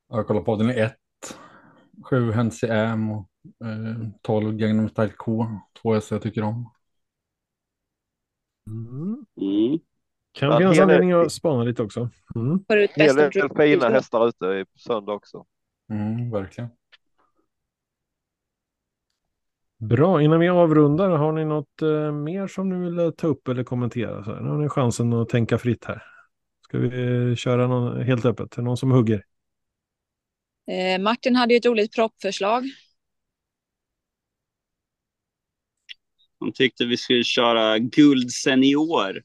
Jag kollar på den i 1, 7 Hensi M och eh, 12 Gangnam Style K. Två hästar jag tycker om. Mm. Mm. Kan Ja, finnas anledning att spana lite också. Mm. En hel del fina hästar ute i söndag också. Mm, verkligen. Bra, innan vi avrundar, har ni något eh, mer som ni vill eh, ta upp eller kommentera? Så här, nu har ni chansen att tänka fritt här. Ska vi eh, köra någon, helt öppet? Är någon som hugger? Eh, Martin hade ju ett roligt proppförslag. De tyckte vi skulle köra guld senior.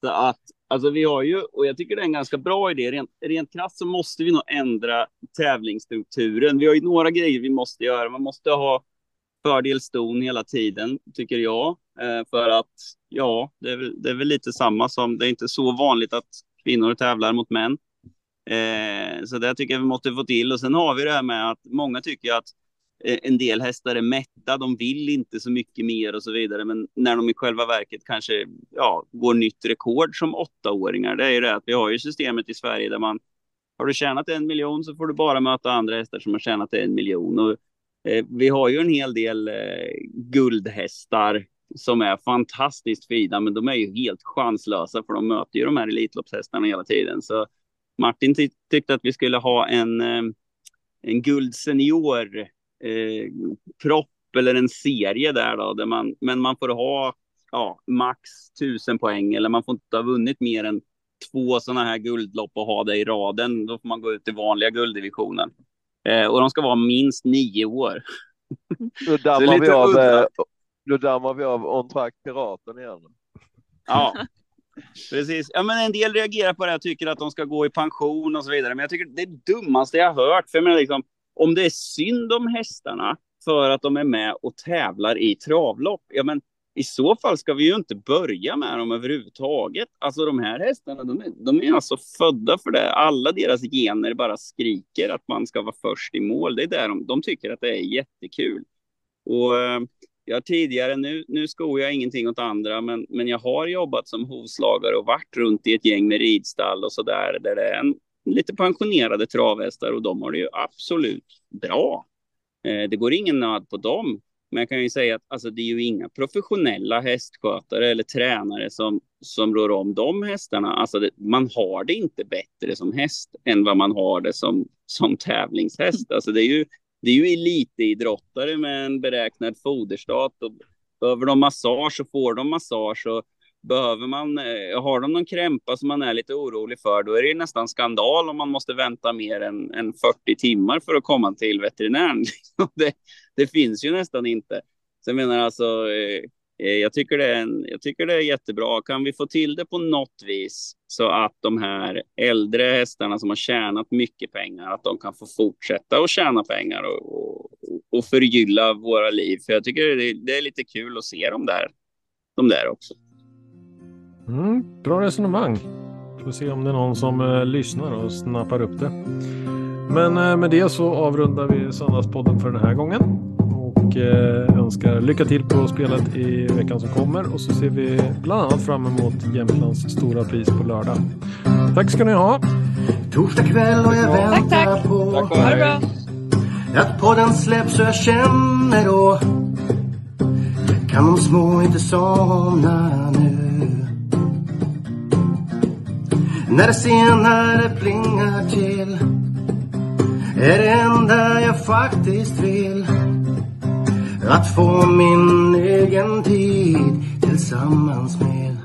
Så att, alltså vi har ju, och jag tycker det är en ganska bra idé, rent, rent krasst så måste vi nog ändra tävlingsstrukturen. Vi har ju några grejer vi måste göra. Man måste ha fördel ston hela tiden, tycker jag. Eh, för att, ja, det är, väl, det är väl lite samma som, det är inte så vanligt att kvinnor tävlar mot män. Eh, så det tycker jag vi måste få till. Och sen har vi det här med att många tycker att eh, en del hästar är mätta, de vill inte så mycket mer och så vidare. Men när de i själva verket kanske ja, går nytt rekord som åttaåringar, det är ju det att vi har ju systemet i Sverige där man har du tjänat en miljon så får du bara möta andra hästar som har tjänat en miljon. Och, Eh, vi har ju en hel del eh, guldhästar som är fantastiskt fina, men de är ju helt chanslösa för de möter ju de här Elitloppshästarna hela tiden. Så Martin ty tyckte att vi skulle ha en, eh, en guldsenior eh, propp eller en serie där då, där man, men man får ha ja, max tusen poäng eller man får inte ha vunnit mer än två sådana här guldlopp och ha det i raden. Då får man gå ut i vanliga gulddivisionen. Eh, och de ska vara minst nio år. Då [LAUGHS] dammar vi av, udda. eh, då dammar vi av On Track Piraten igen. Ja, precis. Ja, men en del reagerar på det och tycker att de ska gå i pension och så vidare. Men jag tycker det är det dummaste jag har hört. För jag menar liksom, om det är synd om hästarna för att de är med och tävlar i travlopp, ja men i så fall ska vi ju inte börja med dem överhuvudtaget. Alltså de här hästarna, de är, de är alltså födda för det. Alla deras gener bara skriker att man ska vara först i mål. Det är där de, de tycker att det är jättekul. Och eh, jag har tidigare, nu, nu skor jag ingenting åt andra, men, men jag har jobbat som hovslagare och varit runt i ett gäng med ridstall och så där, där det är en, lite pensionerade travhästar och de har det ju absolut bra. Eh, det går ingen nöd på dem. Men jag kan ju säga att alltså, det är ju inga professionella hästskötare eller tränare som, som rår om de hästarna. Alltså det, man har det inte bättre som häst än vad man har det som, som tävlingshäst. Alltså det är ju, det är ju elitidrottare med en beräknad foderstat. Och behöver de massage så får de massage. Och behöver man, eh, har de någon krämpa som man är lite orolig för, då är det nästan skandal om man måste vänta mer än, än 40 timmar för att komma till veterinären. [LAUGHS] det, det finns ju nästan inte. Så jag menar alltså, eh, eh, jag tycker, det är en, jag tycker det är jättebra. Kan vi få till det på något vis så att de här äldre hästarna som har tjänat mycket pengar, att de kan få fortsätta att tjäna pengar och, och, och förgylla våra liv. För jag tycker det, det är lite kul att se dem där, de där också. Mm, bra resonemang. Får se om det är någon som eh, lyssnar och snappar upp det. Men eh, med det så avrundar vi Söndagspodden för den här gången. Och eh, önskar lycka till på spelet i veckan som kommer. Och så ser vi bland annat fram emot Jämtlands stora pris på lördag. Tack ska ni ha. Torsdag kväll och jag Tack, väntar tack. på Tack och hej. att podden släpps så jag känner då kan de små inte somna nu. När det senare plingar till är det enda jag faktiskt vill att få min egen tid tillsammans med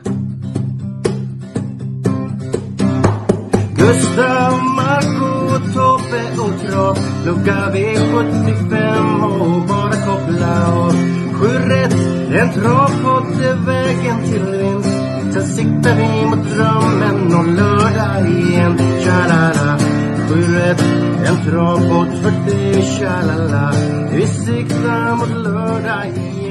Gustav, Marco, Tobbe och Trav Lucka V75 och bara koppla av. Sju rätt, en travpott är vägen till vinst. Sen siktar vi mot drömmen och lördag igen. Tja-la-la. Sju en travbåt för dig Tja-la-la. Vi siktar mot lördag igen.